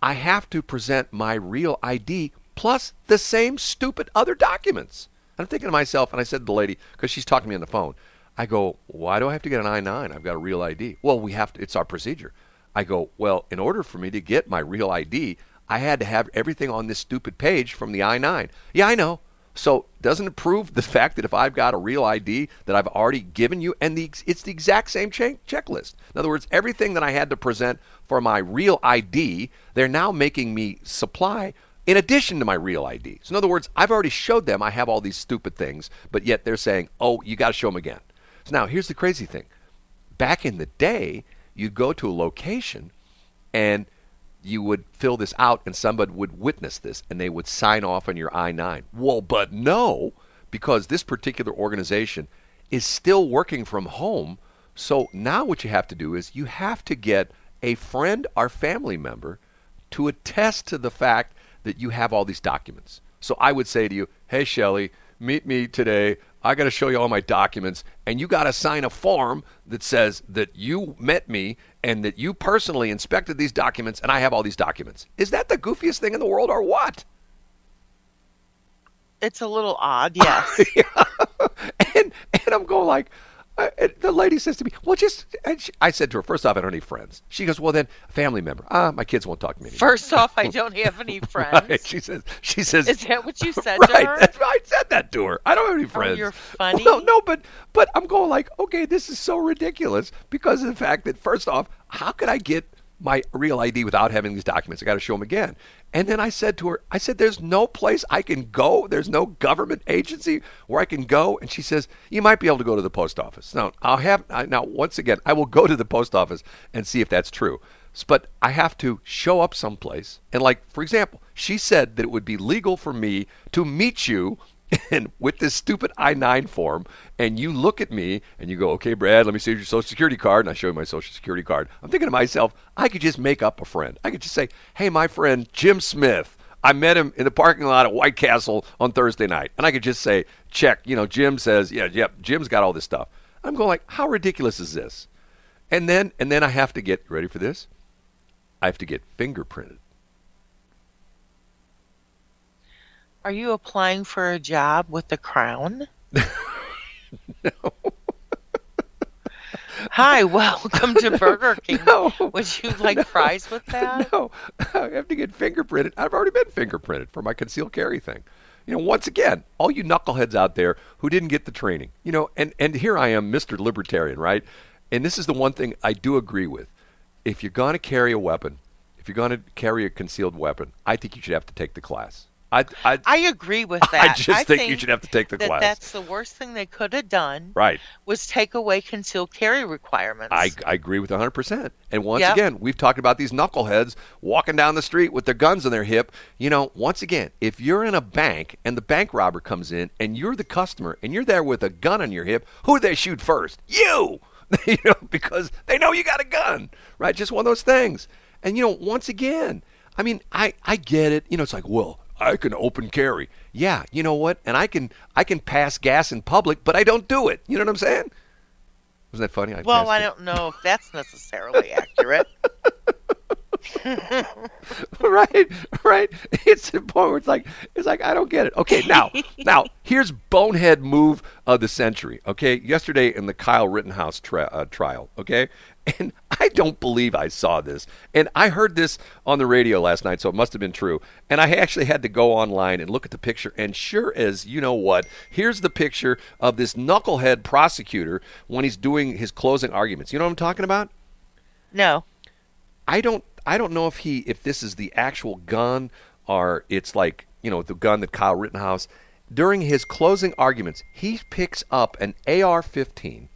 I have to present my real ID plus the same stupid other documents. And I'm thinking to myself, and I said to the lady, because she's talking to me on the phone, I go, why do I have to get an I 9? I've got a real ID. Well, we have to, it's our procedure. I go, well, in order for me to get my real ID, I had to have everything on this stupid page from the I 9. Yeah, I know. So doesn't it prove the fact that if I've got a real ID that I've already given you, and the it's the exact same che- checklist. In other words, everything that I had to present for my real ID, they're now making me supply in addition to my real ID. So in other words, I've already showed them I have all these stupid things, but yet they're saying, "Oh, you got to show them again." Now here's the crazy thing: back in the day, you'd go to a location, and you would fill this out and somebody would witness this and they would sign off on your I 9. Well, but no, because this particular organization is still working from home. So now what you have to do is you have to get a friend or family member to attest to the fact that you have all these documents. So I would say to you, hey, Shelly, meet me today. I got to show you all my documents, and you got to sign a form that says that you met me and that you personally inspected these documents, and I have all these documents. Is that the goofiest thing in the world, or what? It's a little odd, yes. and and I'm going like, uh, and the lady says to me, "Well, just." And she, I said to her, first off, I don't have any friends." She goes, "Well, then, family member. Ah, my kids won't talk to me anymore." First off, I don't have any friends. Right. She says, "She says." Is that what you said right, to her? I said that to her. I don't have any friends. you're funny. Well, no, but but I'm going like, okay, this is so ridiculous because of the fact that first off, how could I get my real ID without having these documents? I got to show them again. And then I said to her, I said, "There's no place I can go. There's no government agency where I can go." And she says, "You might be able to go to the post office." Now, I'll have I, now once again, I will go to the post office and see if that's true. But I have to show up someplace. And like, for example, she said that it would be legal for me to meet you and with this stupid I-9 form, and you look at me and you go, "Okay, Brad, let me see your social security card," and I show you my social security card. I'm thinking to myself, I could just make up a friend. I could just say, "Hey, my friend Jim Smith." I met him in the parking lot at White Castle on Thursday night, and I could just say, "Check." You know, Jim says, "Yeah, yep." Jim's got all this stuff. I'm going like, "How ridiculous is this?" And then, and then I have to get ready for this. I have to get fingerprinted. Are you applying for a job with the Crown? no. Hi, welcome to Burger King. No. Would you like fries with that? No, I have to get fingerprinted. I've already been fingerprinted for my concealed carry thing. You know, once again, all you knuckleheads out there who didn't get the training, you know, and, and here I am, Mr. Libertarian, right? And this is the one thing I do agree with. If you're going to carry a weapon, if you're going to carry a concealed weapon, I think you should have to take the class. I, I, I agree with that. I just think you should have to take the that class. That's the worst thing they could have done. right. Was take away concealed carry requirements. I, I agree with 100%. And once Yep. again, we've talked about these knuckleheads walking down the street with their guns in their hip. You know, once again, if you're in a bank and the bank robber comes in and you're the customer and you're there with a gun on your hip, who do they shoot first? You! you know, because they know you got a gun, right? Just one of those things. And, you know, once again, I mean, I, I get it. You know, it's like, well, I can open carry. Yeah, you know what? And I can I can pass gas in public, but I don't do it. You know what I'm saying? Wasn't that funny? I well, I it. don't know if that's necessarily accurate. right, right. It's the point where it's like, it's like I don't get it. Okay, now, now here's bonehead move of the century. Okay, yesterday in the Kyle Rittenhouse tri- uh, trial. Okay, and I don't believe I saw this, and I heard this on the radio last night, so it must have been true. And I actually had to go online and look at the picture, and sure as you know what, here's the picture of this knucklehead prosecutor when he's doing his closing arguments. You know what I'm talking about? No. I don't I don't know if he if this is the actual gun or it's like you know the gun that Kyle Rittenhouse during his closing arguments he picks up an AR-15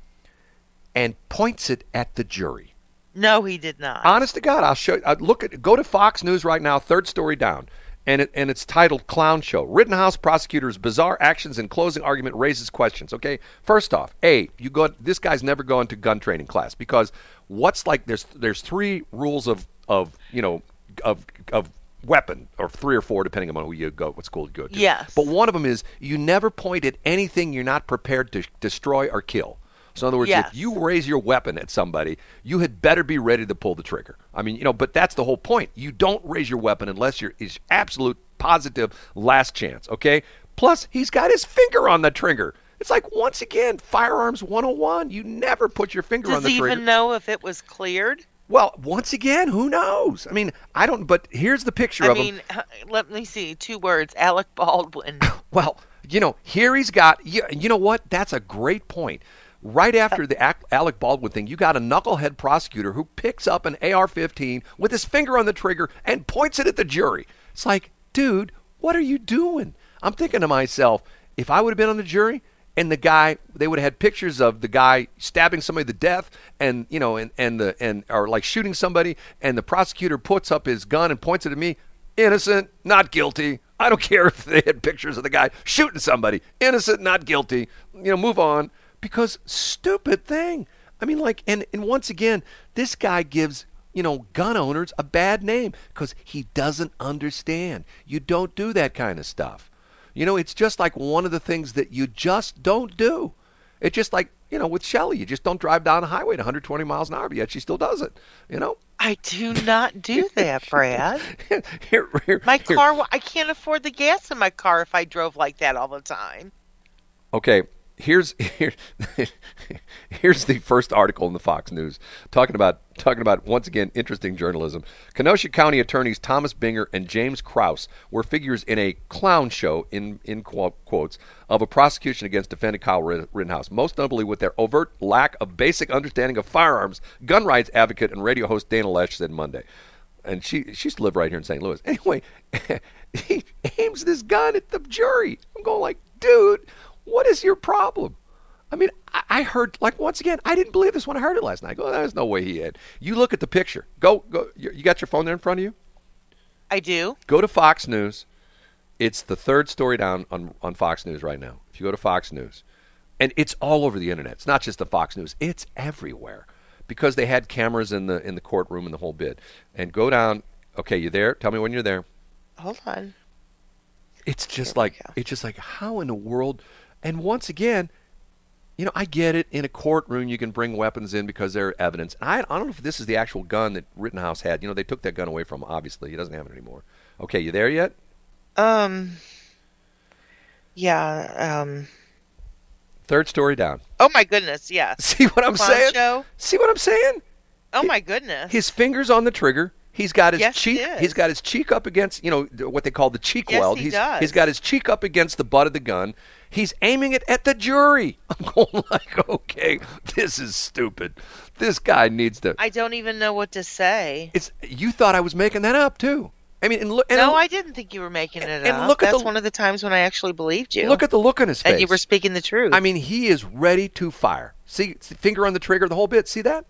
and points it at the jury. No, he did not. Honest to God, I'll show. I look at go to Fox News right now, third story down, and it and it's titled "Clown Show." Rittenhouse prosecutor's bizarre actions in closing argument raises questions. Okay, first off, a you go. This guy's never gone to gun training class because what's like there's there's three rules of of you know of of weapon or three or four depending on who you go what school you go to. Yes. But one of them is you never point at anything you're not prepared to destroy or kill. So in other words, Yes. if you raise your weapon at somebody, you had better be ready to pull the trigger. I mean, you know, but that's the whole point. You don't raise your weapon unless you're is absolute positive last chance, okay? Plus, he's got his finger on the trigger. It's like once again, firearms 101. You never put your finger on the trigger. Does he even know if it was cleared? well, once again, who knows? I mean, I don't but here's the picture I of him. mean, let me see. Two words. Alec Baldwin. Well, you know, here he's got. You, you know what? That's a great point. Right uh, after the Alec Baldwin thing, you got a knucklehead prosecutor who picks up an AR-15 with his finger on the trigger and points it at the jury. It's like, dude, what are you doing? I'm thinking to myself, if I would have been on the jury and the guy, they would have had pictures of the guy stabbing somebody to death, and you know, and and the and or like shooting somebody, and the prosecutor puts up his gun and points it at me. Innocent, not guilty. I don't care if they had pictures of the guy shooting somebody. Innocent, not guilty. You know, move on. Because stupid thing. I mean, like, and, and once again, this guy gives you know, gun owners a bad name because he doesn't understand. You don't do that kind of stuff. You know, it's just like one of the things that you just don't do. It's just like, you know, with Shelley, you just don't drive down a highway at 120 miles an hour, but yet she still does it. You know? I do not do that, Brad. here, here, My here. car, I can't afford the gas in my car if I drove like that all the time. Okay, here's here, here's the first article in the Fox News talking about talking about once again interesting journalism. Kenosha County attorneys Thomas Binger and James Kraus were figures in a clown show in in quotes of a prosecution against defendant Kyle Rittenhouse, most notably with their overt lack of basic understanding of firearms. Gun rights advocate and radio host Dana Loesch said Monday. And she she used to live right here in St. Louis. Anyway, he aims this gun at the jury. I'm going like, dude, what is your problem? I mean, I, I heard like once again, I didn't believe this when I heard it last night. I go, oh, there's no way he had. You look at the picture. Go, go. You you got your phone there in front of you. I do. Go to Fox News. It's the third story down on, on Fox News right now. If you go to Fox News, and it's all over the internet. It's not just the Fox News. It's everywhere because they had cameras in the in the courtroom and the whole bit. And go down. Okay, you there? Tell me when you're there. Hold on. It's just Here like it's just like how in the world? And once again, you know, I get it. In a courtroom, you can bring weapons in because they're evidence. And I, I don't know if this is the actual gun that Rittenhouse had. You know, they took that gun away from him. Obviously, he doesn't have it anymore. Okay, you there yet? Um. Yeah. Um. Third story down. Oh my goodness. Yes. See what I'm Clown saying? See what I'm saying? Oh my goodness. His fingers on the trigger. He's got his Yes, cheek. He's got his cheek up against you know what they call the cheek Yes, weld. he he's does. he's got his cheek up against the butt of the gun. He's aiming it at the jury. I'm going like, okay, this is stupid. This guy needs to. I don't even know what to say. It's you thought I was making that up too. I mean, and look. And no, I didn't think you were making it and up. look at That's the- one of the times when I actually believed you. look at the look on his face. and you were speaking the truth. I mean, he is ready to fire. See, finger on the trigger, the whole bit. See that?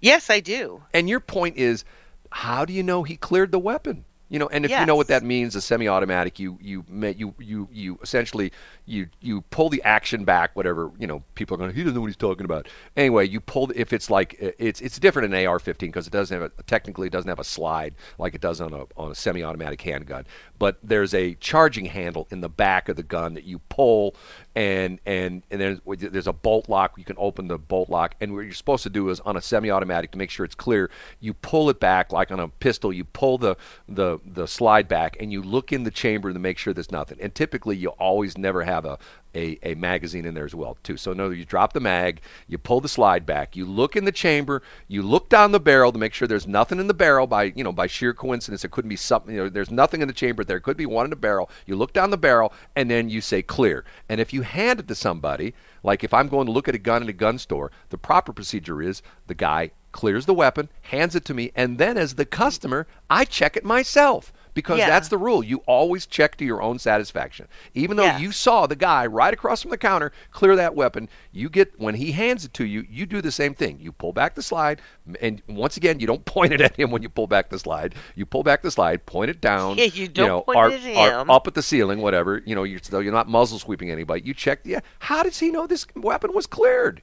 Yes, I do. And your point is, how do you know he cleared the weapon? You know, and if you know what that means, a semi-automatic, you you you you you essentially you you pull the action back. Whatever you know, people are going. He doesn't know what he's talking about. Anyway, you pull if it's like it's it's different in AR-15 because it doesn't have a, technically it doesn't have a slide like it does on a on a semi-automatic handgun. But there's a charging handle in the back of the gun that you pull, and and and there's there's a bolt lock. You can open the bolt lock, and what you're supposed to do is on a semi-automatic to make sure it's clear, you pull it back like on a pistol. You pull the the the slide back, and you look in the chamber to make sure there's nothing. And typically, you always never have a a, a magazine in there as well too. So no, you drop the mag, you pull the slide back, you look in the chamber, you look down the barrel to make sure there's nothing in the barrel by you know by sheer coincidence. It couldn't be something. You know, there's nothing in the chamber. There could be one in the barrel. You look down the barrel and then you say clear. And if you hand it to somebody, like if I'm going to look at a gun in a gun store, the proper procedure is the guy clears the weapon, hands it to me, and then as the customer, I check it myself because Yeah. that's the rule. You always check to your own satisfaction. Even though Yes. you saw the guy right across from the counter clear that weapon, you get when he hands it to you, you do the same thing. You pull back the slide, and once again, you don't point it at him when you pull back the slide. You pull back the slide, point it down. Yeah, you don't know, point it at him. up at the ceiling, whatever. You know, you're you're not muzzle sweeping anybody. You check. Yeah, how does he know this weapon was cleared?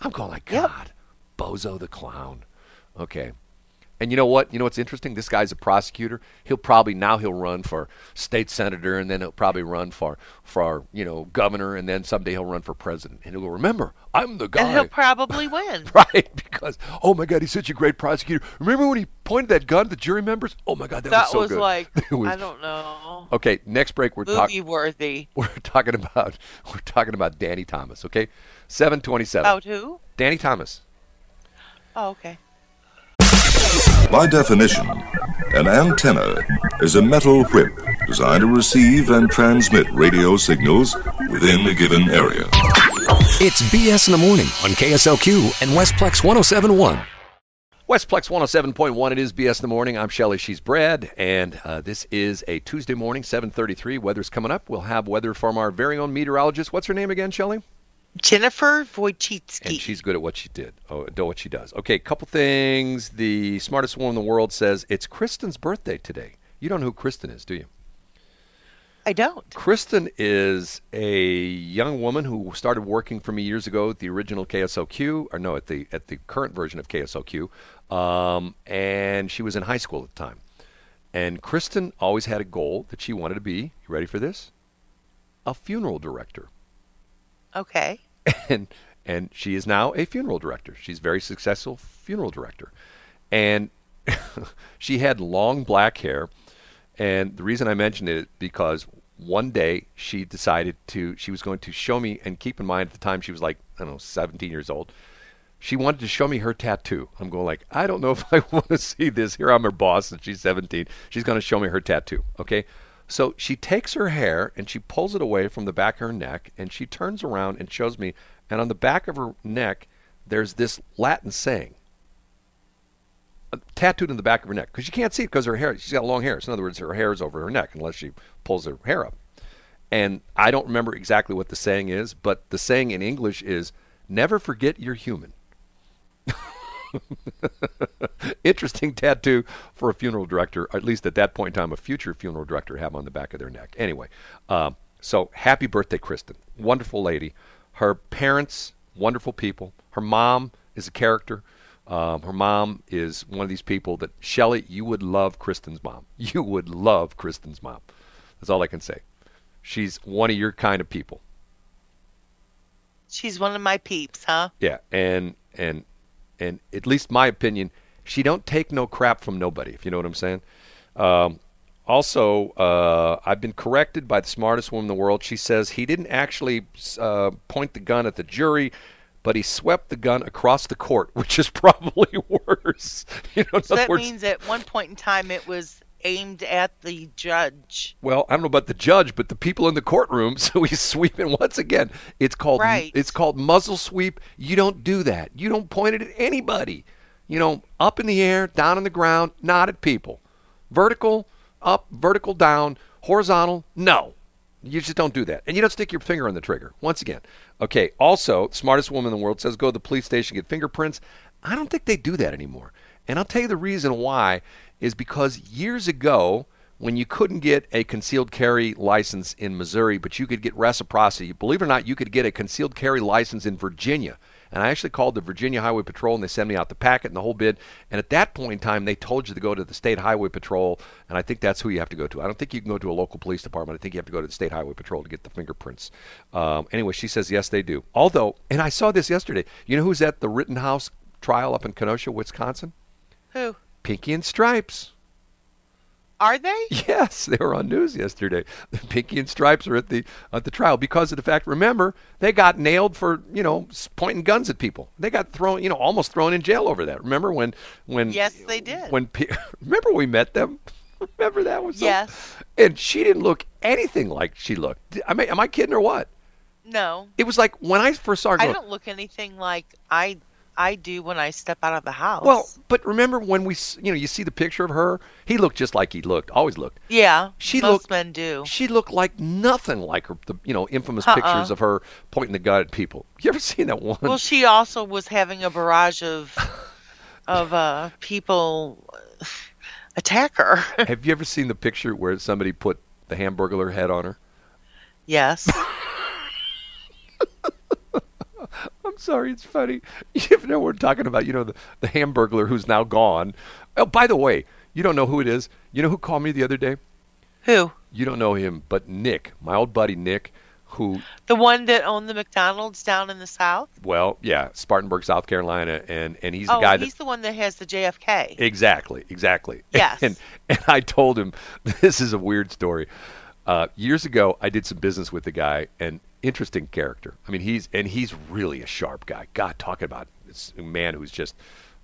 I'm going like Yep. Bozo the clown. Okay. And you know what? You know what's interesting? This guy's a prosecutor. He'll probably now he'll run for state senator, and then he'll probably run for for you know governor, and then someday he'll run for president. And he'll go, remember, I'm the guy. And he'll probably win. Right, because oh my God, he's such a great prosecutor. Remember when he pointed that gun at the jury members? Oh my God, that, that was so was good. like was- I don't know, Okay, next break we're talking. worthy. We're talking about we're talking about Danny Thomas. Okay, seven twenty-seven. About who? Danny Thomas. Oh, okay. By definition, an antenna is a metal whip designed to receive and transmit radio signals within a given area. It's BS in the morning on KSLQ and Westplex 1071. Westplex 107.1, it is BS in the morning. I'm Shelly, she's Brad, and uh, this is a Tuesday morning, 7.33. Weather's coming up. We'll have weather from our very own meteorologist. What's her name again, Shelly? Jennifer Wojcicki. And she's good at what she did. Oh, what she does. Okay, a couple things. The smartest woman in the world says it's Kristen's birthday today. You don't know who Kristen is, do you? I don't. Kristen is a young woman who started working for me years ago at the original KSLQ, or no, at the at the current version of KSLQ, um, and she was in high school at the time. And Kristen always had a goal that she wanted to be. You ready for this? A funeral director. Okay. and and she is now a funeral director. She's a very successful funeral director, and she had long black hair. And the reason I mentioned it is because one day she decided to she was going to show me and keep in mind at the time she was like I don't know 17 years old. She wanted to show me her tattoo. I'm going like I don't know if I want to see this. Here I'm her boss and she's 17. She's going to show me her tattoo. Okay. So she takes her hair and she pulls it away from the back of her neck and she turns around and shows me. And on the back of her neck, there's this Latin saying uh, tattooed in the back of her neck because you can't see it because her hair. She's got long hair. So in other words, her hair is over her neck unless she pulls her hair up. And I don't remember exactly what the saying is, but the saying in English is "Never forget you're human." Interesting tattoo for a funeral director, at least at that point in time, a future funeral director have on the back of their neck. Anyway, um, so happy birthday, Kristen. Wonderful lady. Her parents, wonderful people. Her mom is a character. Um, her mom is one of these people that, Shelley, you would love Kristen's mom. You would love Kristen's mom. That's all I can say. She's one of your kind of people. She's one of my peeps, huh? Yeah, and and and at least my opinion, she don't take no crap from nobody. If you know what I'm saying. Um, also, uh, I've been corrected by the smartest woman in the world. She says he didn't actually uh, point the gun at the jury, but he swept the gun across the court, which is probably worse. You know, So that words- means at one point in time it was aimed at the judge. Well, I don't know about the judge, but the people in the courtroom. So he's sweeping once again. It's called Right. it's called muzzle sweep. You don't do that. You don't point it at anybody. You know, up in the air, down on the ground, not at people. Vertical, up, vertical, down, horizontal. No, you just don't do that, and you don't stick your finger on the trigger. Once again, okay. Also, smartest woman in the world says go to the police station get fingerprints. I don't think they do that anymore, and I'll tell you the reason why is because years ago when you couldn't get a concealed carry license in Missouri, but you could get reciprocity. Believe it or not, you could get a concealed carry license in Virginia. And I actually called the Virginia Highway Patrol and they sent me out the packet and the whole bid. And at that point in time, they told you to go to the State Highway Patrol. And I think that's who you have to go to. I don't think you can go to a local police department. I think you have to go to the State Highway Patrol to get the fingerprints. Um, anyway, she says, yes, they do. Although, and I saw this yesterday. You know who's at the Rittenhouse trial up in Kenosha, Wisconsin? Who? Pinky and Stripes. Are they? Yes, they were on news yesterday. The Pinky and Stripes are at the at the trial because of the fact. Remember, they got nailed for you know pointing guns at people. They got thrown, you know, almost thrown in jail over that. Remember when when Yes, they did. When remember we met them. Remember that was so- Yes. And she didn't look anything like she looked. I mean, am I kidding or what? No. It was like when I first saw her. I don't look anything like I I do when I step out of the house. well, but remember when we, you know, you see the picture of her. He looked just like he looked, always looked. yeah, she most looked- men do. She looked like nothing like her, the you know infamous Uh-uh. pictures of her pointing the gun at people. You ever seen that one? Well, she also was having a barrage of of uh, people attack her. Have you ever seen the picture where somebody put the Hamburglar head on her? yes. I'm sorry, it's funny. You know we're talking about, you know, the, the Hamburglar who's now gone. Oh, by the way, you don't know who it is. You know who called me the other day? Who? You don't know him, but Nick, my old buddy Nick, who The one that owned the McDonald's down in the south? well, yeah, Spartanburg, South Carolina, and and he's the oh, guy that he's the one that has the JFK. Exactly, exactly. Yes. And and I told him this is a weird story. Uh, years ago, I did some business with the guy, and interesting character. I mean, he's and he's really a sharp guy. God, talking about this man who's just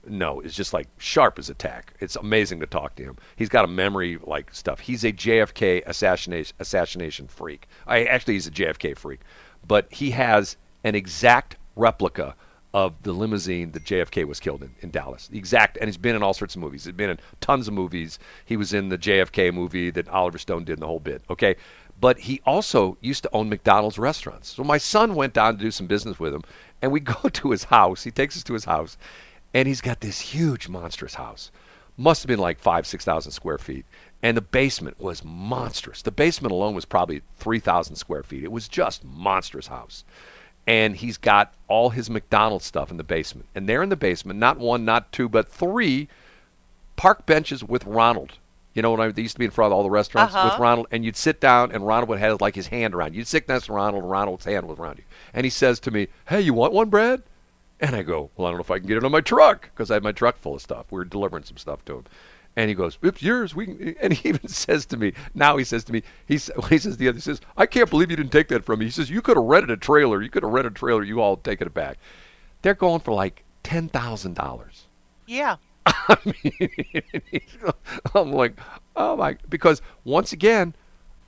no, is just like sharp as a tack. It's amazing to talk to him. He's got a memory like stuff. He's a JFK assassination assassination freak. I actually he's a JFK freak, but he has an exact replica of the limousine that JFK was killed in in Dallas. Exact, and he's been in all sorts of movies. He's been in tons of movies. He was in the JFK movie that Oliver Stone did in the whole bit. Okay, but he also used to own McDonald's restaurants. So my son went down to do some business with him, and we go to his house. He takes us to his house, and he's got this huge, monstrous house. Must have been like five, six thousand square feet. And the basement was monstrous. The basement alone was probably three thousand square feet. It was just monstrous house. And he's got all his McDonald's stuff in the basement. And there in the basement, not one, not two, but three park benches with Ronald. You know, when I used to be in front of all the restaurants Uh-huh. with Ronald, and you'd sit down, and Ronald would have like his hand around you. You'd sit next to Ronald, and Ronald's hand was around you. And he says to me, "Hey, you want one, Brad?" And I go, "Well, I don't know if I can get it on my truck because I have my truck full of stuff. We were delivering some stuff to him." And he goes, "It's yours." We can, and he even says to me now. He says to me, he he says the other he says, "I can't believe you didn't take that from me." He says, "You could have rented a trailer. You could have rented a trailer. You all taken it back." They're going for like ten thousand dollars. Yeah. I mean, I'm like, oh my, because once again,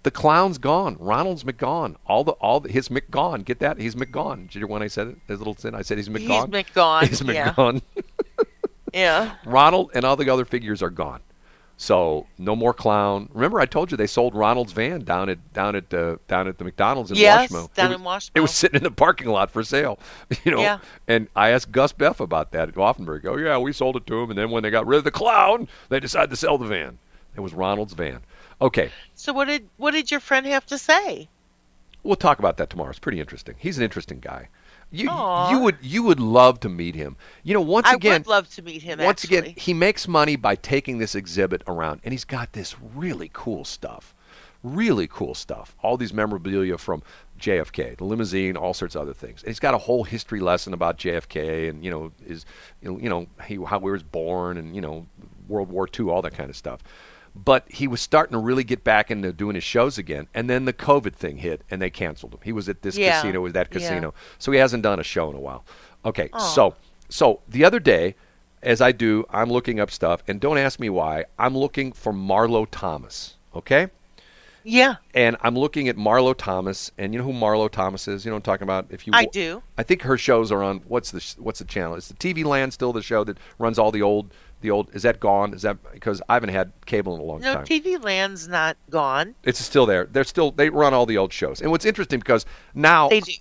the clown's gone. Ronald's McGone. All the all the, his McGone. Get that? He's McGone. Did you hear when I said it? His little sin. I said he's He's McGone. McGone. He's yeah. McGone. Yeah. Ronald and all the other figures are gone. So no more clown. Remember, I told you they sold Ronald's van down at down at uh, down at the McDonald's in Yes, Washmo. down it in was, Washmo. It was sitting in the parking lot for sale. You know. Yeah. And I asked Gus Beff about that at Offenburg. Oh yeah, we sold it to him, and then when they got rid of the clown, they decided to sell the van. It was Ronald's van. Okay, So what did what did your friend have to say? we'll talk about that tomorrow. It's pretty interesting. He's an interesting guy. You you would you would love to meet him. You know, once I again, would love to meet him. once actually. again, he makes money by taking this exhibit around, and he's got this really cool stuff. Really cool stuff. All these memorabilia from JFK, the limousine, all sorts of other things. And he's got a whole history lesson about JFK and you know know, you know he, how he was born and you know World War II, all that kind of stuff. But he was starting to really get back into doing his shows again, and then the COVID thing hit, and they canceled him. He was at this Yeah. casino, was that Yeah. casino, so he hasn't done a show in a while. Okay, so so the other day, as I do, I'm looking up stuff, and don't ask me why. I'm looking for Marlo Thomas. Okay, yeah, and I'm looking at Marlo Thomas, and you know who Marlo Thomas is? You know what I'm talking about? If you, I do. I think her shows are on what's the what's the channel? Is the TV Land still the show that runs all the old the old? Is that gone? Is that because I haven't had cable in a long No, time? No, TV Land's not gone. it's still there. They're still they run all the old shows. And what's interesting because now They do.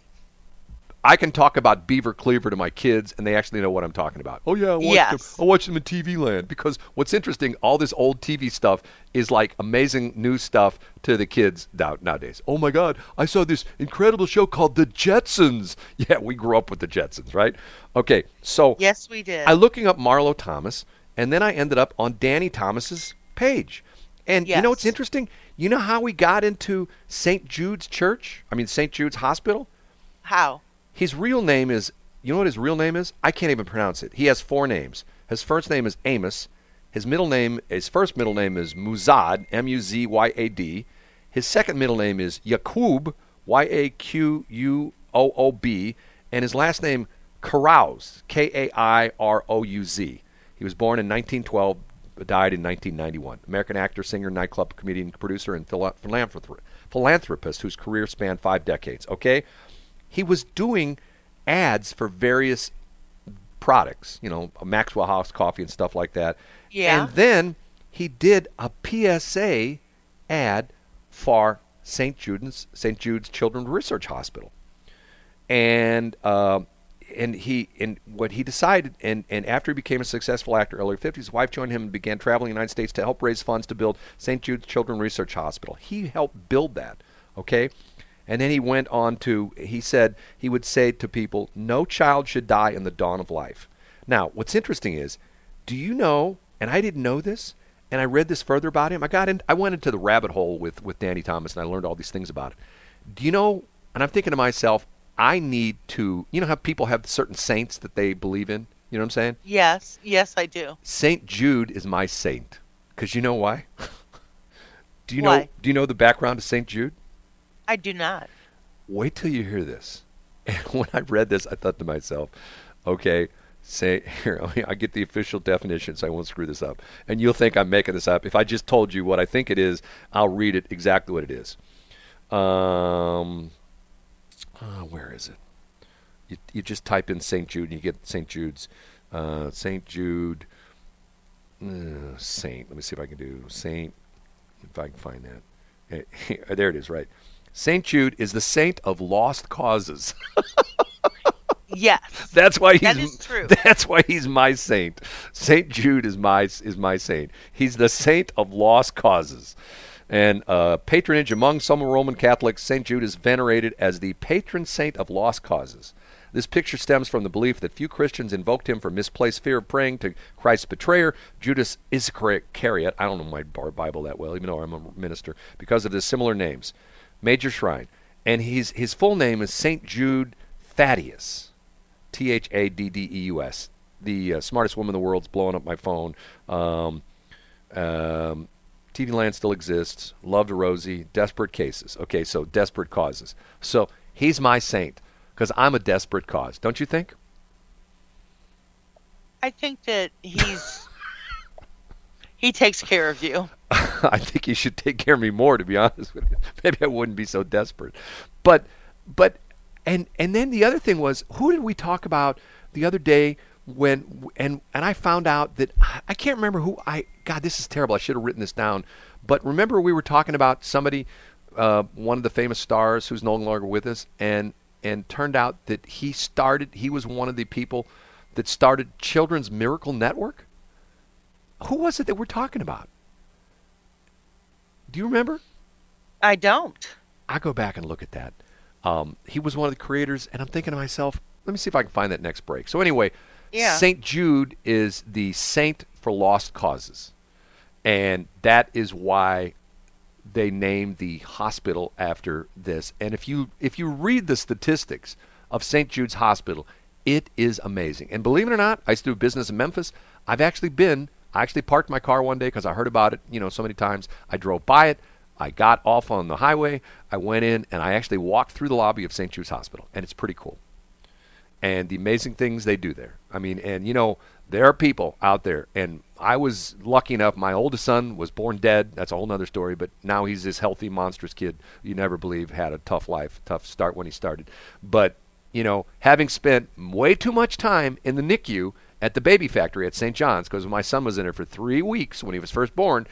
I can talk about Beaver Cleaver to my kids, and they actually know what I'm talking about. Oh yeah, I watched Yes. them. I watched them in TV Land because what's interesting, all this old TV stuff is like amazing new stuff to the kids now, nowadays. Oh my God, I saw this incredible show called The Jetsons. Yeah, we grew up with the Jetsons, right? Okay, so Yes, we did. I'm looking up Marlo Thomas, and then I ended up on Danny Thomas's page. And you know what's interesting? You know how we got into St. Jude's Church? I mean St. Jude's Hospital. How? His real name is, you know what his real name is? I can't even pronounce it. He has four names. His first name is Amos. His middle name, his first middle name is Muzyad, M U Z Y A D. His second middle name is Yaqub, Y A Q U O O B. And his last name, Kairouz, K A I R O U Z. He was born in 1912, died in 1991. American actor, singer, nightclub comedian, producer, and phila- philanthrop- philanthropist whose career spanned five decades. Okay? he was doing ads for various products, you know, Maxwell House coffee and stuff like that. Yeah. And then he did a PSA ad for St. Jude's St. Jude's Children's Research Hospital. And um and he and what he decided and, and after he became a successful actor early 50s his wife joined him and began traveling the united states to help raise funds to build st jude's children's research hospital he helped build that okay and then he went on to, he said, he would say to people, no child should die in the dawn of life. Now, what's interesting is, do you know, and I didn't know this, and I read this further about him. I got in, I went into the rabbit hole with, with Danny Thomas, and I learned all these things about it. Do you know, and I'm thinking to myself, I need to, you know how people have certain saints that they believe in? You know what I'm saying? Yes, yes, I do. Saint Jude is my saint. Because you know why? do you know, do you know the background of Saint Jude? I do not. wait till you hear this. And when I read this, I thought to myself, okay, say here, I get the official definition, so I won't screw this up. And you'll think I'm making this up. If I just told you what I think it is, I'll read it exactly what it is. Um, uh, where is it? You, you just type in St. Jude and you get St. Jude's. Uh, St. Jude, uh, Saint. Let me see if I can do Saint, if I can find that. Eh, there it is, right. St. Jude is the saint of lost causes. Yes. That's why he's That is true. That's why he's my saint. Saint Jude is my is my saint. He's the saint of lost causes. And uh, patronage among some Roman Catholics, Saint Jude is venerated as the patron saint of lost causes. This picture stems from the belief that few Christians invoked him for misplaced fear of praying to Christ's betrayer, Judas Iscariot. I don't know my Bible that well, even though I'm a minister, because of the similar names. Major shrine. And he's, his full name is Saint Jude Thaddeus. T H A D D E U S. The uh, smartest woman in the world's blowing up my phone. Um, um, TV Land still exists. Loved Rosie. Desperate cases. Okay, so desperate causes. So he's my saint because I'm a desperate cause. Don't you think? I think that he's he takes care of you. I think he should take care of me more, to be honest with you. Maybe I wouldn't be so desperate. But, but, and and then the other thing was, who did we talk about the other day when and and I found out that I can't remember who I. God, this is terrible. I should have written this down. But remember, we were talking about somebody, uh, one of the famous stars who's no longer with us, and and turned out that he started. He was one of the people that started Children's Miracle Network. Who was it that we're talking about? Do you remember? I don't. I go back and look at that. Um, he was one of the creators, and I'm thinking to myself, let me see if I can find that next break. So anyway, Yeah. Saint Jude is the saint for lost causes, and that is why they named the hospital after this. And if you if you read the statistics of St. Jude's Hospital, it is amazing. And believe it or not, I used to do business in Memphis. I've actually been. I actually parked my car one day because I heard about it. You know, so many times. I drove by it. I got off on the highway. I went in and I actually walked through the lobby of St. Jude's Hospital, and it's pretty cool and the amazing things they do there. I mean, and you know, there are people out there, and I was lucky enough. My oldest son was born dead. That's a whole other story. But now he's this healthy, monstrous kid. You never believe had a tough life, tough start when he started. But you know, having spent way too much time in the NICU at the baby factory at St. John's, because my son was in there for three weeks when he was first born,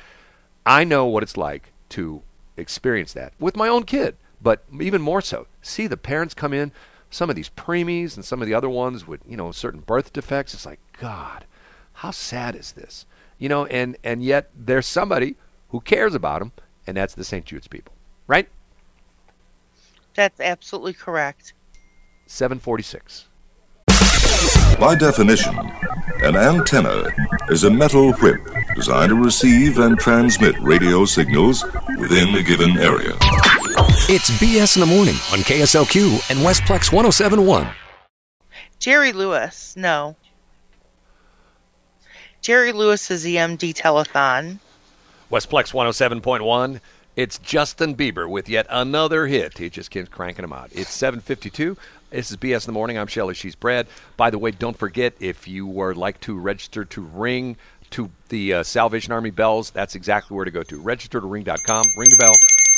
I know what it's like to experience that with my own kid. But even more so, see the parents come in, some of these preemies and some of the other ones with you know certain birth defects. It's like God, how sad is this? You know, and and yet there's somebody who cares about them, and that's the St. Jude's people, right? That's absolutely correct. 746. By definition, an antenna is a metal whip designed to receive and transmit radio signals within a given area. It's BS in the morning on KSLQ and Westplex 1071. Jerry Lewis, no. Jerry Lewis's EMD telethon. Westplex 107.1. It's Justin Bieber with yet another hit. He just keeps cranking them out. It's 752. This is BS in the morning. I'm Shelly. She's Brad. By the way, don't forget if you would like to register to ring to the uh, Salvation Army bells, that's exactly where to go to. Register to ring.com. Ring the bell.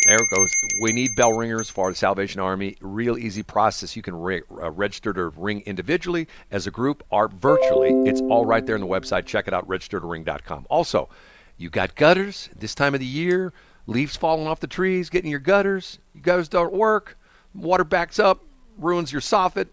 There it goes. We need bell ringers for the Salvation Army. Real easy process. You can re- uh, register to ring individually, as a group, or virtually. It's all right there on the website. Check it out. Register to ring.com. Also, you got gutters this time of the year. Leaves falling off the trees, getting your gutters. You gutters don't work. Water backs up, ruins your soffit,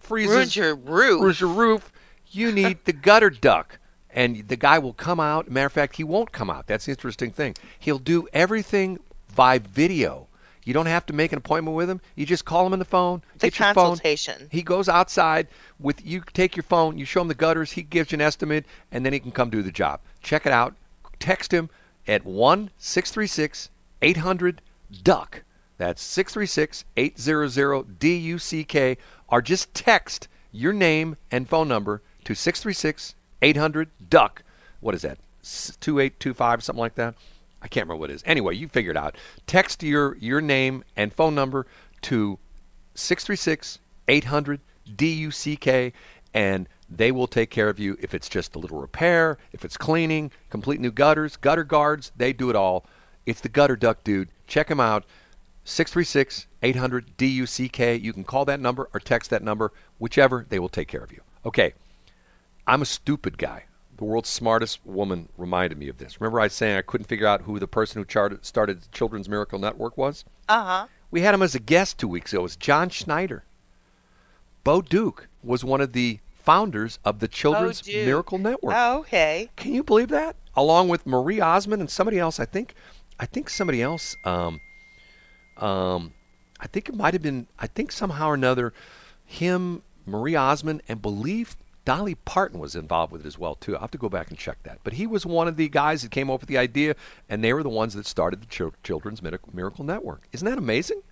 freezes, Ruins your roof. ruins your roof. You need the gutter duck. And the guy will come out. Matter of fact, he won't come out. That's the interesting thing. He'll do everything by video. You don't have to make an appointment with him. You just call him on the phone. It's a get your phone. consultation. He goes outside with you. Take your phone. You show him the gutters. He gives you an estimate, and then he can come do the job. Check it out. Text him at one six three six eight hundred duck. That's six three six eight zero zero D U C K. Or just text your name and phone number to six three six eight hundred duck. What is that? Two eight two five something like that. I can't remember what it is. Anyway, you figure it out. Text your your name and phone number to 636 800 DUCK, and they will take care of you if it's just a little repair, if it's cleaning, complete new gutters, gutter guards, they do it all. It's the Gutter Duck Dude. Check him out. 636 800 DUCK. You can call that number or text that number, whichever, they will take care of you. Okay, I'm a stupid guy. The world's smartest woman reminded me of this. Remember, I was saying I couldn't figure out who the person who charted, started Children's Miracle Network was? Uh huh. We had him as a guest two weeks ago. It was John Schneider. Bo Duke was one of the founders of the Children's Duke. Miracle Network. Oh, okay. Can you believe that? Along with Marie Osmond and somebody else, I think. I think somebody else. Um, um, I think it might have been. I think somehow or another, him, Marie Osmond, and believe Dolly Parton was involved with it as well too. I have to go back and check that. But he was one of the guys that came up with the idea, and they were the ones that started the Children's Miracle Miracle Network. Isn't that amazing?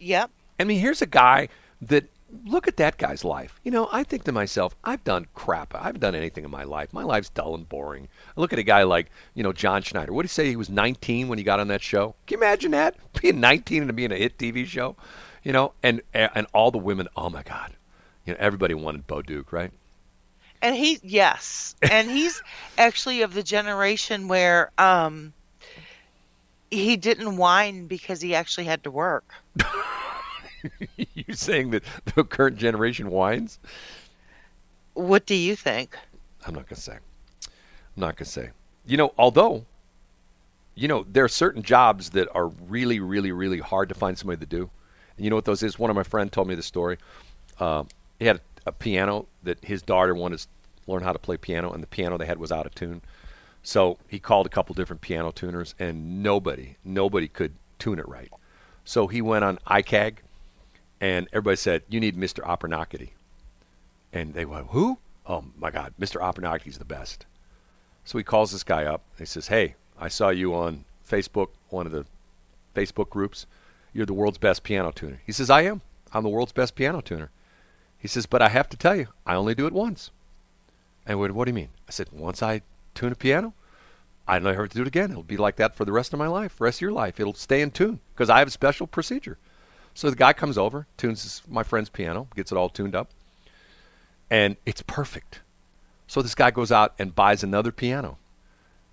Yep. I mean, here's a guy that look at that guy's life. You know, I think to myself, I've done crap. I haven't done anything in my life. My life's dull and boring. I look at a guy like, you know, John Schneider. What did he say? He was 19 when he got on that show. Can you imagine that? Being 19 and being a hit TV show, you know, and and all the women. Oh my God, you know, everybody wanted Bo Duke, right? And he, yes, and he's actually of the generation where um, he didn't whine because he actually had to work. you saying that the current generation whines? What do you think? I'm not gonna say. I'm not gonna say. You know, although, you know, there are certain jobs that are really, really, really hard to find somebody to do. And you know what those is? One of my friends told me the story. Uh, he had a, piano that his daughter wanted to learn how to play piano, and the piano they had was out of tune. So he called a couple different piano tuners, and nobody, nobody could tune it right. So he went on iCag, and everybody said, "You need Mr. Opernakity." And they went, "Who? Oh my God, Mr. Opernacky's the best." So he calls this guy up. And he says, "Hey, I saw you on Facebook, one of the Facebook groups. You're the world's best piano tuner." He says, "I am. I'm the world's best piano tuner." He says, "But I have to tell you, I only do it once." And what, what do you mean? I said, "Once I tune a piano, I don't ever have to do it again. It'll be like that for the rest of my life, rest of your life. It'll stay in tune because I have a special procedure." So the guy comes over, tunes my friend's piano, gets it all tuned up, and it's perfect. So this guy goes out and buys another piano,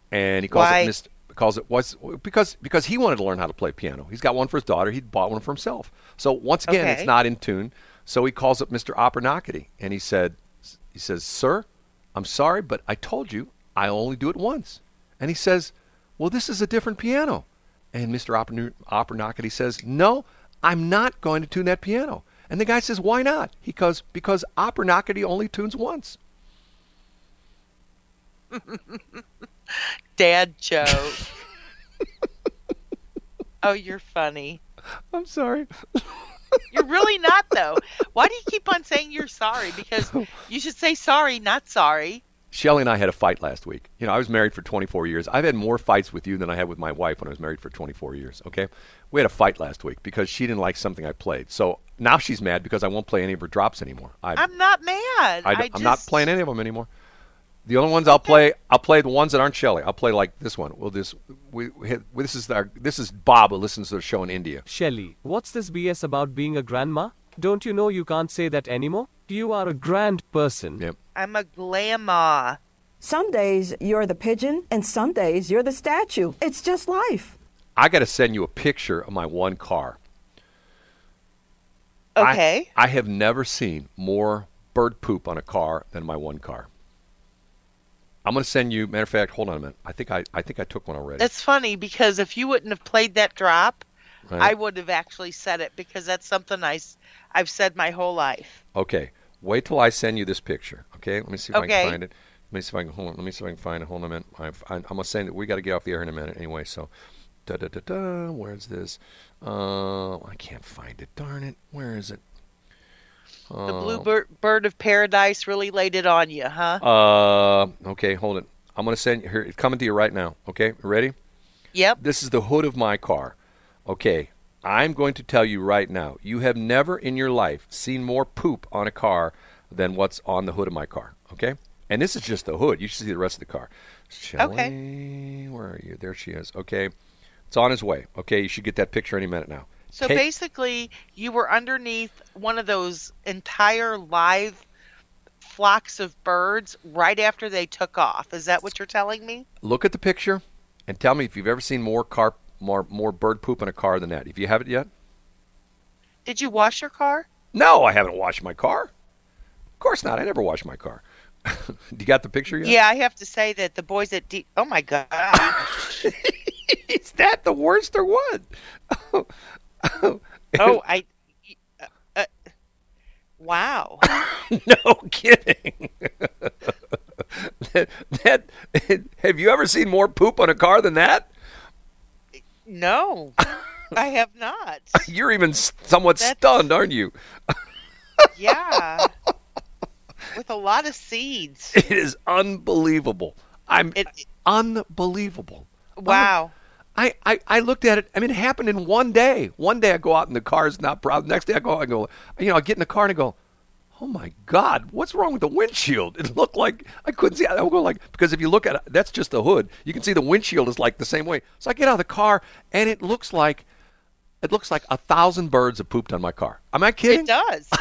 and he calls Why? it Mr. Calls it was because because he wanted to learn how to play piano. He's got one for his daughter. He bought one for himself. So once again, Okay. it's not in tune. So he calls up Mr. Opernakity, and he said, he says, "Sir, I'm sorry, but I told you I only do it once." And he says, "Well, this is a different piano." And Mr. Oper- says, "No, I'm not going to tune that piano." And the guy says, "Why not?" He goes, "Because Opernakity only tunes once." Dad joke. oh, you're funny. I'm sorry. You're really not though. Why do you keep on saying you're sorry? Because you should say sorry, not sorry. Shelly and I had a fight last week. You know, I was married for 24 years. I've had more fights with you than I had with my wife when I was married for 24 years. Okay, we had a fight last week because she didn't like something I played. So now she's mad because I won't play any of her drops anymore. I, I'm not mad. I, I am not playing any of them anymore. The only ones I'll play, I'll play the ones that aren't Shelly. I'll play like this one. Well, this we, we hit, this is our this is Bob who listens to the show in India. Shelley, what's this BS about being a grandma? Don't you know you can't say that anymore? You are a grand person. Yep. I'm a grandma. Some days you're the pigeon, and some days you're the statue. It's just life. I got to send you a picture of my one car. I- Okay. I, have never seen more bird poop on a car than my one car. I'm going to send you. Matter of fact, hold on a minute. I think I, I think I took one already. That's funny because if you wouldn't have played that drop, Right. I would have actually said it because that's something I, I've said my whole life. Okay, wait till I send you this picture. Okay, let me see if I can find it. Let me see if I can hold on. Let me see if I can find it. Hold on a minute. I've, I'm gonna send it. We got to get off the air in a minute anyway. So, da da da da. Where's this? Uh, I can't find it. Darn it. Where is it? The Oh. blue bird, bird of paradise really laid it on you, huh? Uh, okay, hold it. I'm gonna send here. It's coming to you right now. Okay, ready? Yep. This is the hood of my car. Okay, I'm going to tell you right now. You have never in your life seen more poop on a car than what's on the hood of my car. Okay, and this is just the hood. You should see the rest of the car. Shelley, where are you? There she is. Okay, it's on his way. Okay, you should get that picture any minute now. So basically, you were underneath one of those entire live flocks of birds right after they took off. Is that what you're telling me? look at the picture and tell me if you've ever seen more car more more bird poop in a car than that. If you haven't yet. Did you wash your car? No, I haven't washed my car. Of course not. I never wash my car. you got the picture yet? Yeah, I have to say that the boys at D. Oh my god! Is that the worst or what? oh, I. Uh, uh, Wow. no kidding. that, that have you ever seen more poop on a car than that? No, I have not. You're even somewhat That's- stunned, aren't you? Yeah. With a lot of seeds. It is unbelievable. I'm It, unbelievable. wow. I, I, I looked at it. I mean, it happened in one day. One day I go out and the car is not proud. Next day I go out and go, you know, I get in the car and I go, oh my God, what's wrong with the windshield? It looked like I couldn't see. I would go like because if you look at it, that's just the hood. You can see the windshield is like the same way. So I get out of the car and it looks like it looks like a thousand birds have pooped on my car. Am I kidding? It does.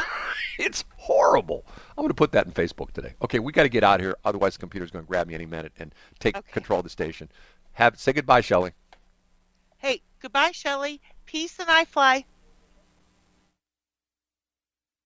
It's horrible. I'm going to put that in Facebook today. Okay, we got to get out of here. Otherwise, the computer's going to grab me any minute and take Okay. control of the station. Have say goodbye, Shelley. Hey, goodbye, Shelley. Peace and I fly.